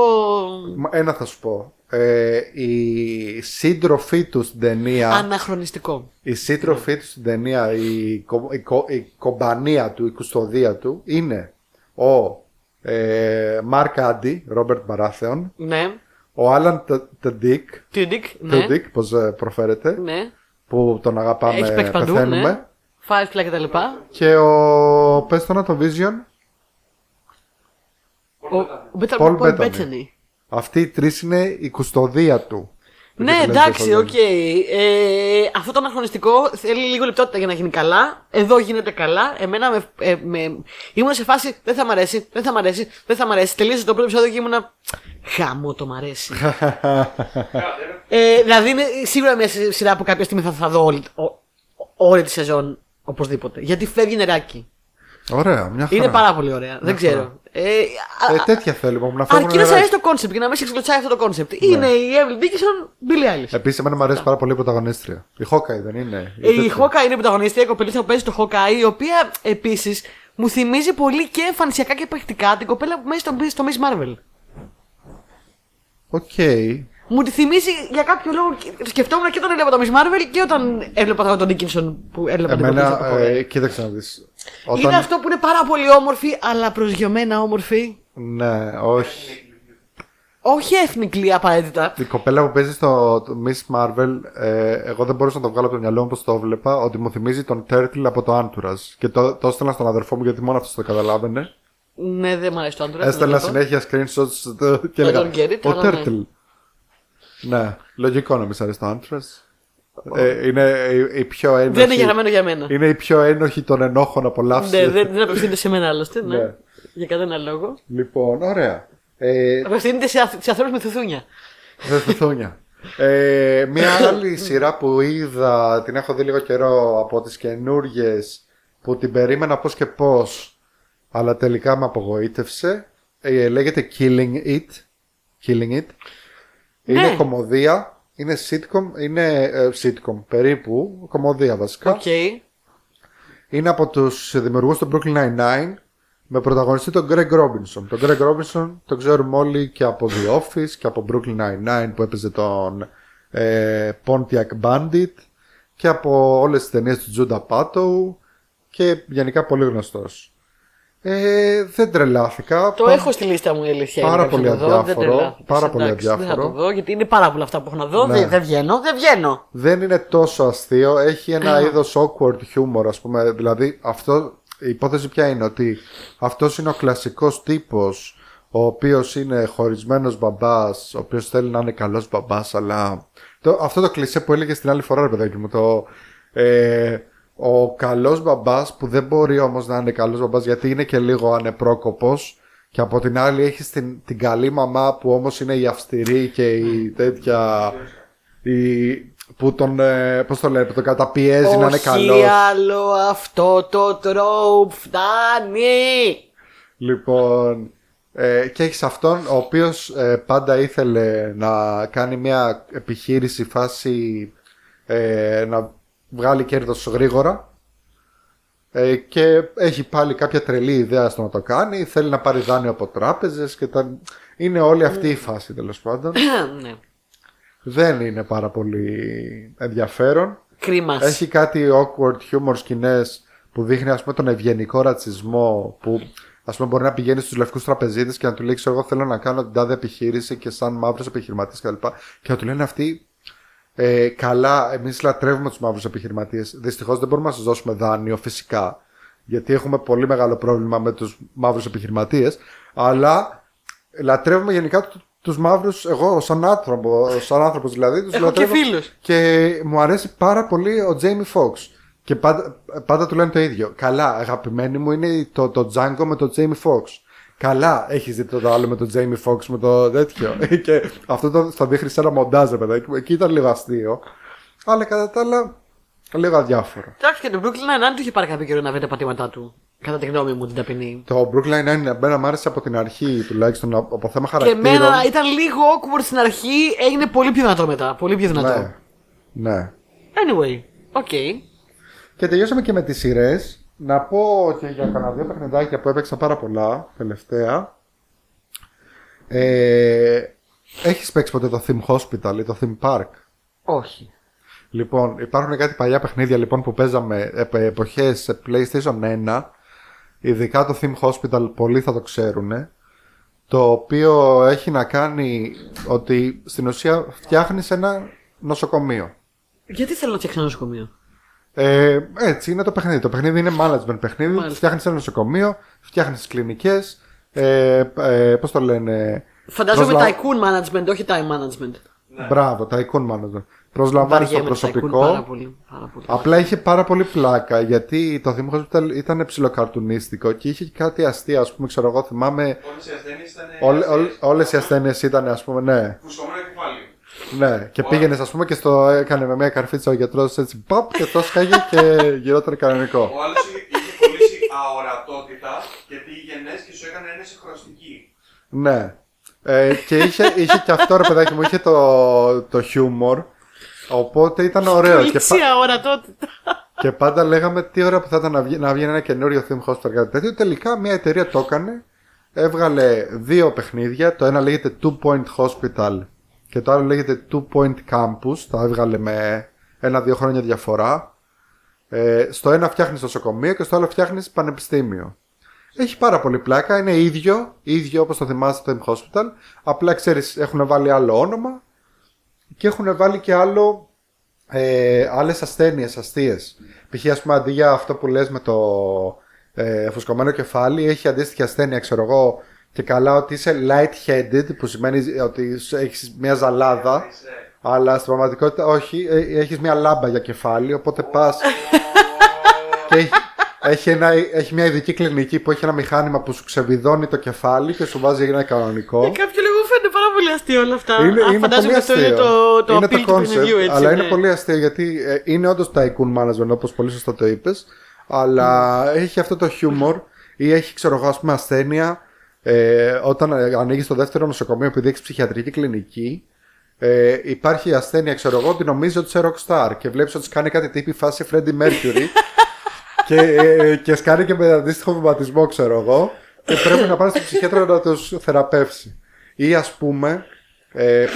Μα, Ένα θα σου πω. Ε, η σύντροφή του στην ταινία. αναχρονιστικό. Η σύντροφή του στην ταινία, η, κο- η, κο- η κομπανία του, η κουστοδία του είναι ο ε, Mark Addy, Robert Baratheon, Ναι. ο Alan Tudyk, Tudyk, ναι. Tudyk, πώς ε, προφέρεται, Ναι. Που τον αγαπάμε, Έχεις παίξει παντού. πεθαίνουμε, Ναι. Firefly και τα λοιπά. και ο, πες το να το Vision, Ο ο Better- Paul Paul Bettany. Bettany. αυτοί οι τρεις είναι η κουστοδία του. Ναι, Δεν το εντάξει, λένε οκ. Ε, αυτό το αναχρονιστικό θέλει λίγο λεπτότητα για να γίνει καλά. Εδώ γίνεται καλά. Εμένα με, ε, με, ήμουν σε φάση δεν θα μ' αρέσει, δεν θα μ' αρέσει, δεν θα μ' αρέσει. Τελείωσε το πρώτο επεισόδιο και ήμουνα. Γαμώτο μ' αρέσει. ε, δηλαδή είναι σίγουρα μια σειρά που κάποια στιγμή θα, θα δω όλη, ό- όλη τη σεζόν οπωσδήποτε. Γιατί φεύγει νεράκι. Ωραία, μια χαρά. Είναι πάρα πολύ ωραία. Δεν ξέρω. Ε, α- Ε, α- τέτοια θέλουμε που να φεύγουν Αρκεί να σε νεράκι. αρέσει το κόνσεπτ και να μην σε κλοτσάει αυτό το κόνσεπτ. Είναι η Emily Dickinson, Billie Eilish. Επίσης, εμένα μου αρέσει πάρα πολύ η πρωταγωνίστρια. Η Hawkeye δεν είναι. Ε, Η τέτοια. Hawkeye είναι η πρωταγωνίστρια, η κοπελίτσα που παίζει το Hawkeye, η οποία επίσης μου θυμίζει πολύ και εμφανισιακά και πρακτικά την κοπέλα που παίζει στο, στο Miss Marvel. Οκ. Μου τη θυμίζει για κάποιο λόγο. και- Σκεφτόμουν και όταν έβλεπα το Miss Marvel και όταν έβλεπα τον Dickinson που έβλεπα την κοπέλα. Εμένα, ε, κοίταξε να δεις. Είναι αυτό που είναι πάρα πολύ όμορφη, αλλά προσγειωμένα όμορφη. Ναι, όχι. Όχι ethnically απαραίτητα. Η κοπέλα που παίζει στο το Miss Marvel, ε, εγώ δεν μπορούσα να το βγάλω από το μυαλό μου πώς το έβλεπα, ότι μου θυμίζει τον Turtle από το Entourage. Και το, το έστελνα στον αδερφό μου γιατί μόνο αυτός το καταλάβαινε. Ναι, δεν μου αρέσει το άντρα. Έστελνα συνέχεια screenshots το- και έλεγα. τον get it, Ο αλλά ναι. Turtle. Ναι, λογικό να μην σ' αρέσει το Entourage. Ε, είναι η, η πιο ένοχη. Δεν είναι γραμμένο για μένα. Είναι η πιο ένοχη των ενόχων απολαύσεων. Ναι, δεν, δεν απευθύνεται σε μένα άλλωστε. Ναι. Ναι. Για κανένα λόγο. Λοιπόν, ωραία. Ε, Απευθύνεται σε, αθ- σε ανθρώπους με θουθούνια. Δεν θουθούνια. Ε, μια άλλη σειρά που είδα, την έχω δει λίγο καιρό από τις καινούριε που την περίμενα πώς και πώς αλλά τελικά με απογοήτευσε ε, λέγεται Killing It Killing It είναι Ναι. κωμωδία είναι sitcom, είναι ε, sitcom περίπου, κωμωδία βασικά Οκ. είναι από τους δημιουργούς του Brooklyn Nine-Nine με πρωταγωνιστή τον Craig Robinson. Τον Craig Robinson τον ξέρουμε όλοι και από The Office και από Brooklyn Nine-Nine που έπαιζε τον ε, Pontiac Bandit και από όλες τις ταινίες του Judah Apatow και γενικά πολύ γνωστός. Ε, δεν τρελάθηκα. Το Πα- έχω στη λίστα μου η αλήθεια. Πάρα είναι, πολύ να το δω, δεν αδιάφορο, τρελάθηκα. πάρα πολύ Εντάξει, Δεν θα αδιάφορο. το δω γιατί είναι πάρα πολλά αυτά που έχω να δω. Ναι. Δεν, δεν βγαίνω, δεν βγαίνω. δεν είναι τόσο αστείο. Έχει ένα είδος awkward humor, ας πούμε. Δηλαδή, αυτό, η υπόθεση ποια είναι, ότι αυτός είναι ο κλασικός τύπος, ο οποίος είναι χωρισμένος μπαμπάς, ο οποίος θέλει να είναι καλός μπαμπάς, αλλά... Το, αυτό το κλισέ που έλεγες στην άλλη φορά, ρε παιδάκι μου, το... Ε, ο καλός μπαμπάς που δεν μπορεί όμως να είναι καλός μπαμπάς γιατί είναι και λίγο ανεπρόκοπος και από την άλλη έχεις την, την καλή μαμά που όμως είναι η αυστηρή και η τέτοια η, που τον, ε, πώς το λένε, που τον καταπιέζει να είναι Όχι καλός. άλλο αυτό το τρόπ φτάνει. Λοιπόν, ε, και έχεις αυτόν ο οποίος ε, πάντα ήθελε να κάνει μια επιχείρηση φάση ε, να βγάλει κέρδος γρήγορα ε, και έχει πάλι κάποια τρελή ιδέα στο να το κάνει, θέλει να πάρει δάνειο από τράπεζες και τα... είναι όλη αυτή η φάση τέλος πάντων. ναι. Δεν είναι πάρα πολύ ενδιαφέρον. Κρίμα. Έχει κάτι awkward humor σκηνές που δείχνει ας πούμε τον ευγενικό ρατσισμό που ας πούμε μπορεί να πηγαίνει στους λευκούς τραπεζίτες και να του λέει ξέρω εγώ θέλω να κάνω την τάδε επιχείρηση και σαν μαύρος επιχειρηματής κλπ. Και να του λένε αυτοί ε, καλά εμείς λατρεύουμε τους μαύρους επιχειρηματίες. Δυστυχώς δεν μπορούμε να σας δώσουμε δάνειο φυσικά γιατί έχουμε πολύ μεγάλο πρόβλημα με τους μαύρους επιχειρηματίες αλλά λατρεύουμε γενικά του- τους μαύρους εγώ σαν άνθρωπο, σαν άνθρωπος δηλαδή τους Έχω και λατρεύω φίλους. και μου αρέσει πάρα πολύ ο Τζέιμι Fox. Και πάντα, πάντα του λένε το ίδιο. Καλά, αγαπημένοι μου είναι το, το Django με το Τζέιμι Fox. Καλά, έχεις δει το άλλο με το Jamie Foxx με το τέτοιο. και αυτό το θα δείχνει σε ένα μοντάζ, ρε παιδάκι μου. Εκεί ήταν λίγο αστείο. Αλλά κατά τα άλλα, λίγο αδιάφορο. Εντάξει και το Brooklyn Nine-Nine του είχε πάρει κάποιο καιρό να βρει τα πατήματά του. Κατά τη γνώμη μου την ταπεινή. Το Brooklyn Nine εμένα μου άρεσε από την αρχή τουλάχιστον από θέμα Και χαρακτήρων. εμένα ήταν λίγο awkward στην αρχή, έγινε πολύ πιο δυνατό μετά. Πολύ πιο δυνατό. Ναι. Ναι. Anyway, οκ. Και τελειώσαμε και με τις σειρές. Να πω και για κανένα δύο παιχνιδάκια που έπαιξα πάρα πολλά τελευταία. Ε, έχεις παίξει ποτέ το Theme Hospital ή το Theme Park; Όχι. Λοιπόν, υπάρχουν κάτι παλιά παιχνίδια λοιπόν που παίζαμε επ, εποχές σε PlayStation 1. Ειδικά το Theme Hospital πολλοί θα το ξέρουν. Το οποίο έχει να κάνει ότι στην ουσία φτιάχνεις ένα νοσοκομείο. Γιατί θέλω να φτιάξω ένα νοσοκομείο; Ε, έτσι είναι το παιχνίδι. Το παιχνίδι είναι management παιχνίδι. Μάλιστα. Φτιάχνεις ένα νοσοκομείο, φτιάχνεις κλινικές. Ε, ε, Πώς το λένε. Φαντάζομαι προσλα- tycoon management, όχι time management. Μπράβο, tycoon management. Προσλαμβάνεις το Βαριέμαι το tycoon πάρα προσωπικό. πολύ. Πάρα πολύ. Απλά είχε πάρα πολύ πλάκα γιατί το Theme Hospital ήταν ψιλοκαρτουνίστικο και είχε και κάτι αστεία. Α πούμε, ξέρω εγώ, θυμάμαι. Όλες οι ασθένειες ήταν. Όλε όλες οι ασθένειες ήταν, ας πούμε, ναι. Φουσκωμένο κεφάλι. Ναι, και πήγαινες, ας πούμε, και στο έκανε με μια καρφίτσα ο γιατρός έτσι, παπ, και το σκάγε και γυρόταν κανονικό. Ο άλλος είχε, είχε κολλήσει αορατότητα και πήγαινες και σου έκανε ένεση χρωστική. Ναι. Ε, και είχε, είχε και αυτό ρε παιδάκι μου, είχε το, το χιούμορ. Οπότε ήταν ωραίο. και, πα- Λήξια ορατότητα. και πάντα λέγαμε τι ώρα που θα ήταν να βγει, να βγει ένα καινούριο Theme Hospital κάτι τέτοιο. Τελικά μια εταιρεία το έκανε. Έβγαλε δύο παιχνίδια. Το ένα λέγεται Two Point Hospital και το άλλο λέγεται Two Point Campus. Τα έβγαλε με ένα-δύο χρόνια διαφορά. Ε, στο ένα φτιάχνεις νοσοκομείο και στο άλλο φτιάχνεις πανεπιστήμιο. Έχει πάρα πολύ πλάκα, είναι ίδιο, ίδιο όπως το θυμάστε το M Hospital, απλά ξέρεις έχουν βάλει άλλο όνομα και έχουν βάλει και άλλο ε, άλλες ασθένειες, αστείες. Π.χ. ας πούμε αντί για αυτό που λες με το ε, φουσκωμένο κεφάλι έχει αντίστοιχη ασθένεια ξέρω εγώ και καλά ότι είσαι light-headed που σημαίνει ότι έχεις μια ζαλάδα αλλά στην πραγματικότητα όχι, ε, έχεις μια λάμπα για κεφάλι οπότε πας και, έχει- έχει, ένα, έχει μια ειδική κλινική που έχει ένα μηχάνημα που σου ξεβιδώνει το κεφάλι και σου βάζει ένα κανονικό. Για κάποιο λόγο φαίνεται πάρα πολύ αστείο όλα αυτά. Είναι, Α, είναι φαντάζομαι πολύ αυτό είναι αστείο. το, το είναι appeal του concept, παιχνιδιού, έτσι. αλλά ναι. είναι πολύ αστείο γιατί ε, είναι όντως tycoon management όπως πολύ σωστά το είπες. Αλλά έχει αυτό το humor ή έχει ξέρω εγώ ας πούμε ασθένεια ε, όταν ε, ανοίγεις το δεύτερο νοσοκομείο επειδή έχεις ψυχιατρική κλινική. Ε, υπάρχει ασθένεια, ξέρω εγώ, ότι νομίζει ότι είσαι rockstar και βλέπεις ότι κάνει κάτι τύπη φάση Freddie Mercury και, ε, και σκάνει και με αντίστοιχο βηματισμό, ξέρω εγώ, και πρέπει να πάρεις στον ψυχίατρο να τους θεραπεύσει. Ή ας πούμε, ε,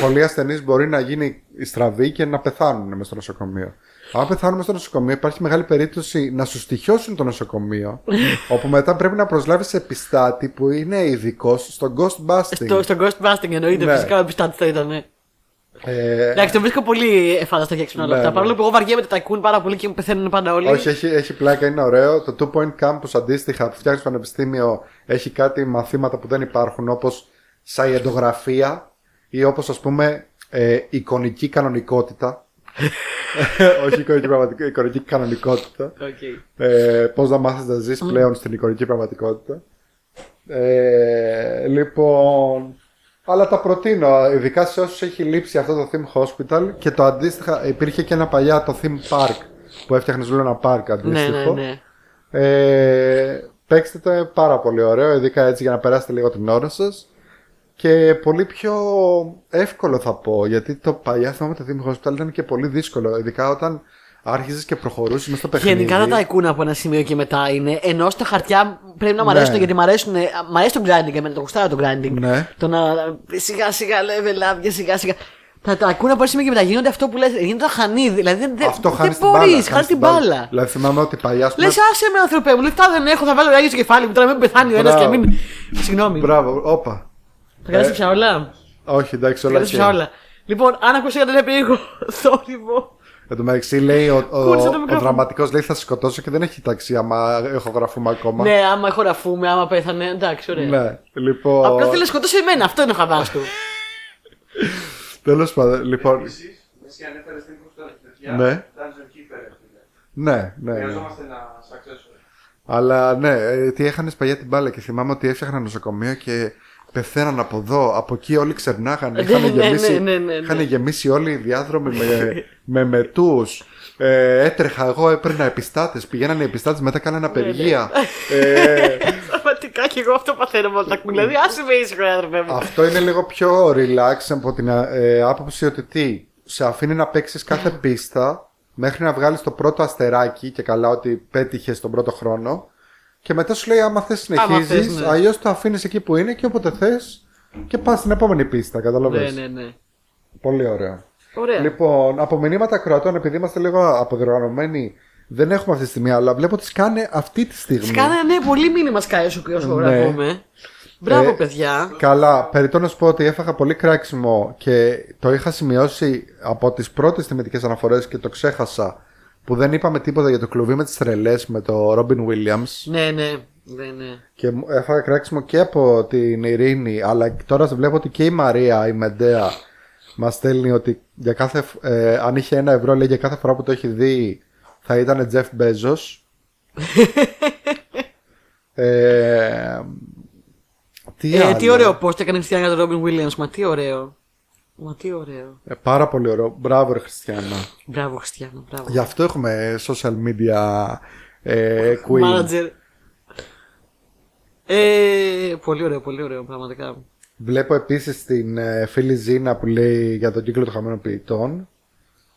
πολλοί ασθενείς μπορεί να γίνει στραβοί και να πεθάνουν μέσα στο νοσοκομείο. Αν πεθάνουν μέσα στο νοσοκομείο, υπάρχει μεγάλη περίπτωση να σου στοιχιώσουν το νοσοκομείο, όπου μετά πρέπει να προσλάβεις επιστάτη που είναι ειδικό στο ghost busting. Στο, στο Ghostbusting εννοείται, Ναι. φυσικά ο επιστάτης θα ήταν. ναι. Ε, Εντάξει, το βρίσκω πολύ εφάνταστο και έξυπνο όλα Ναι, αυτά. ναι. Παρόλο που εγώ βαριέμαι τα tycoon πάρα πολύ και μου πεθαίνουν πάντα όλοι. Όχι, έχει, έχει πλάκα, είναι ωραίο. Το Two Point Campus αντίστοιχα που φτιάχνεις στο πανεπιστήμιο έχει κάτι μαθήματα που δεν υπάρχουν όπως σαϊεντογραφία ή όπως ας πούμε ε, εικονική κανονικότητα. Όχι εικονική πραγματικότητα, εικονική κανονικότητα. Okay. Ε, Πώς να μάθεις να ζεις πλέον στην εικονική πραγματικότητα. Ε, λοιπόν. Αλλά τα προτείνω, ειδικά σε όσους έχει λείψει αυτό το Theme Hospital και το αντίστοιχα υπήρχε και ένα παλιά το Theme Park που έφτιαχνες Luna Park Ναι, αντίστοιχο. ναι, ναι. Ε, παίξτε το είναι πάρα πολύ ωραίο, ειδικά έτσι για να περάσετε λίγο την ώρα σας. Και πολύ πιο εύκολο θα πω, γιατί το παλιά θυμάμαι το Theme Hospital ήταν και πολύ δύσκολο, ειδικά όταν άρχιζε και προχωρούσες μέσα στο παιχνίδι. Γενικά τα tycoon από ένα σημείο και μετά είναι. Ενώ στα χαρτιά πρέπει να μ' Ναι. αρέσουν γιατί μ' αρέσουν. Μ' αρέσει το grinding εμένα, το γουστάρω το grinding. Ναι. Το να σιγά σιγά level up και σιγά σιγά. Τα tycoon από ένα σημείο και μετά γίνονται αυτό που λες, γίνονται χανίδι. Δηλαδή δεν, δεν, Αυτό δεν χάνεις την μπάλα. μπορεί, χάνεις την μπάλα. Δηλαδή θυμάμαι ότι παλιά. ας πούμε, Λες, άσε με άνθρωπε μου, λεφτά δεν έχω, θα βάλω ράγιο στο κεφάλι μου τώρα να μην πεθάνει ο ένας και Μπράβο. μην. Συγγνώμη. Μπράβο, όπα. Θα κρατήσει Ε, πια όλα; Όχι, εντάξει, Θα όλα κρατήσει και. πια όλα. Λοιπόν, αν ακούσει για ένα περίεργο θόρυβο. Εν τω μεταξύ λέει ο, ο, Κούρσε το ο, μικρόφωνο. δραματικός λέει θα σε σκοτώσω και δεν έχει ταξί άμα έχω γραφούμε ακόμα. Ναι, άμα έχω ραφούμε, άμα πέθανε, εντάξει, ωραία. Ναι, λοιπόν. Απλά θέλει να σκοτώσει εμένα, αυτό είναι ο χαβάς του. Τέλος πάντων, λοιπόν. Επίση, εσύ ανέφερες στην προσθέτω τέτοια. Ναι. Dungeon Keeper, ρε φίλε. Ναι, ναι. ναι. Χρειαζόμαστε ένα successor. Αλλά ναι, ε, τι έχανε παλιά την μπάλα και θυμάμαι ότι έφτιαχνα νοσοκομείο και πεθαίναν από εδώ. Από εκεί όλοι ξερνάγανε. Είχαν Ναι, ναι, γεμίσει, ναι, ναι, ναι, ναι. είχαν γεμίσει όλοι οι διάδρομοι με, με μετούς. Ε, έτρεχα εγώ, έπαιρνα επιστάτες. Πηγαίνανε οι επιστάτες, μετά κάνανε απεργία. ε, Πραγματικά και εγώ αυτό παθαίνω με όλα τα κούλα. Δηλαδή, άσε με ήσυχο, άνθρωπε μου. αυτό είναι λίγο πιο relax από την ε, άποψη ότι τι, σε αφήνει να παίξεις κάθε πίστα μέχρι να βγάλεις το πρώτο αστεράκι και καλά ότι πέτυχες τον πρώτο χρόνο. Και μετά σου λέει: Άμα θες, συνεχίζει. θες, ναι. Αλλιώς το αφήνεις εκεί που είναι και όποτε θες και πας στην επόμενη πίστα. Καταλαβαίνεις. Ναι, ναι, ναι. Πολύ ωραίο. Ωραία. Λοιπόν, από μηνύματα κροατών, επειδή είμαστε λίγο αποδιοργανωμένοι, δεν έχουμε αυτή τη στιγμή, αλλά βλέπω ότι σκάνε αυτή τη στιγμή. Σκάνε, ναι, πολύ μήνυμα σκάει όσο όσο Ναι. γράφουμε. Μπράβο, Ε, παιδιά. Καλά, περιττό να σου πω ότι έφαγα πολύ κράξιμο και το είχα σημειώσει από τις πρώτες τιμητικές αναφορές και το ξέχασα που δεν είπαμε τίποτα για το κλουβί με τις τρελές με το Robin Williams Ναι, ναι. Ναι, ναι. και μου- έφαγα κράξιμο και από την Ειρήνη αλλά τώρα βλέπω ότι και η Μαρία η Μεντέα μας στέλνει ότι για κάθε, ε, αν είχε ένα ευρώ λέει για κάθε φορά που το έχει δει θα ήταν Jeff Bezos ε, τι, Ε, άλλο; τι ωραίο πώ το έκανε η Χριστιανά για τον Ρόμπιν Williams. Μα τι ωραίο. Μα τι ωραίο. Ε, πάρα πολύ ωραίο. Μπράβο, ρε Χριστιανά. Μπράβο, Χριστιανό. Μπράβο. Γι' αυτό έχουμε social media ε, queen. Manager. Ε, πολύ ωραίο, πολύ ωραίο, πραγματικά. Βλέπω επίσης την ε, φίλη Ζήνα που λέει για τον κύκλο των χαμένων ποιητών.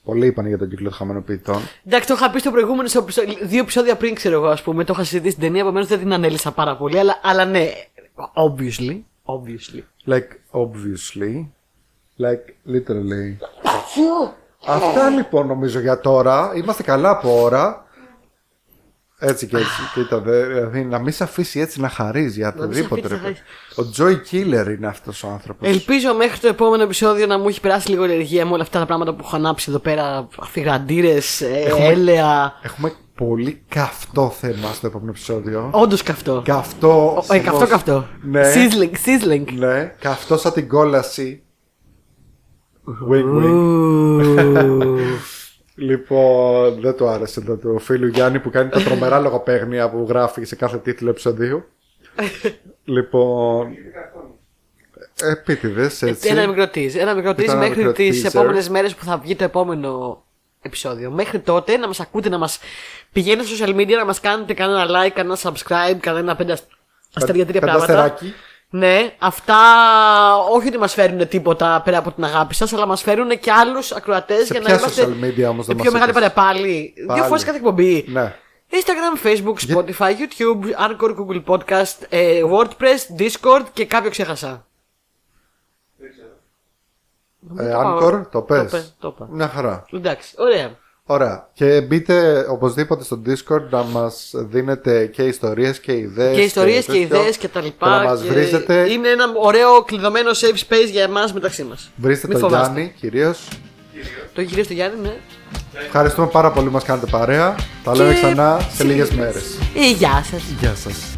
Πολλοί είπαν για τον κύκλο των χαμένων ποιητών. Εντάξει, το είχα πει στο προηγούμενο, στο, στο- δύο επεισόδια πριν, ξέρω εγώ, ας πούμε. Το είχα συζητήσει στην ταινία, επομένως δεν την ανέλησα πάρα πολύ. Αλλά, αλλά ναι, obviously. Obviously. Like, obviously. Like, literally. Αυτά λοιπόν νομίζω για τώρα. Είμαστε καλά από ώρα. Έτσι και έτσι. Κοίτα, δε, δηλαδή να μην σε αφήσει έτσι να χαρίζει για μην σε οτιδήποτε. αφήσει ρε να παιδί. Ο Joy Killer είναι αυτός ο άνθρωπος. Ελπίζω μέχρι το επόμενο επεισόδιο να μου έχει περάσει λίγο η ενεργεία με όλα αυτά τα πράγματα που έχω ανάψει εδώ πέρα. Αφιγραντήρε, έλαια. Έχουμε πολύ καυτό θέμα στο επόμενο επεισόδιο. Όντως καυτό. Καυτό. Ε, καυτό, καυτό. Ναι. Sizzling, sizzling. Ναι, καυτό σαν την κόλαση. Wing wing. Ου. Λοιπόν, δεν του άρεσε το του φίλου Γιάννη που κάνει τα τρομερά λογοπαίγνια που γράφει σε κάθε τίτλο επεισοδίου. λοιπόν, επίτηδες έτσι. Ένα μικρό tease. Ένα μικρό tease Ήταν ένα μέχρι μικρό τις teaser. επόμενες μέρες που θα βγει το επόμενο επεισόδιο. Μέχρι τότε να μας ακούτε, να μας πηγαίνετε στο social media, να μας κάνετε κανένα like, κανένα subscribe, κανένα πέντε ασ- αστέρια τρία πράγματα. Πενταστεράκι. Ναι, αυτά όχι ότι μας φέρουν τίποτα πέρα από την αγάπη σας, αλλά μας φέρουν και άλλους ακροατές για να ποια είμαστε social media όμως δεν πιο μας μεγάλη είπες; παρέα πάλι. Δύο Πάλι. φορές κάθε εκπομπή. Ναι. Instagram, Facebook, Spotify, YouTube, Anchor, Google Podcast, ε, WordPress, Discord και κάποιο ξέχασα. Δεν ξέρω. Ε, Το Anchor, πάω. το πες. Το πες, το είπα. Μια χαρά. Εντάξει, ωραία. Ωραία. Και μπείτε οπωσδήποτε στο Discord να μας δίνετε και ιστορίες και ιδέες. Και ιστορίες και, τέτοιο. ιδέες και τα λοιπά. Και να μας και βρίζετε. Είναι ένα ωραίο κλειδωμένο safe space για εμάς μεταξύ μας. Βρίστε τον Γιάννη κυρίως. Το κυρίω του Γιάννη, ναι. Ευχαριστούμε πάρα πολύ που μας κάνετε παρέα. Τα λέμε Και- ξανά σε λίγες μέρες. Ε, γεια σας. Γεια σας.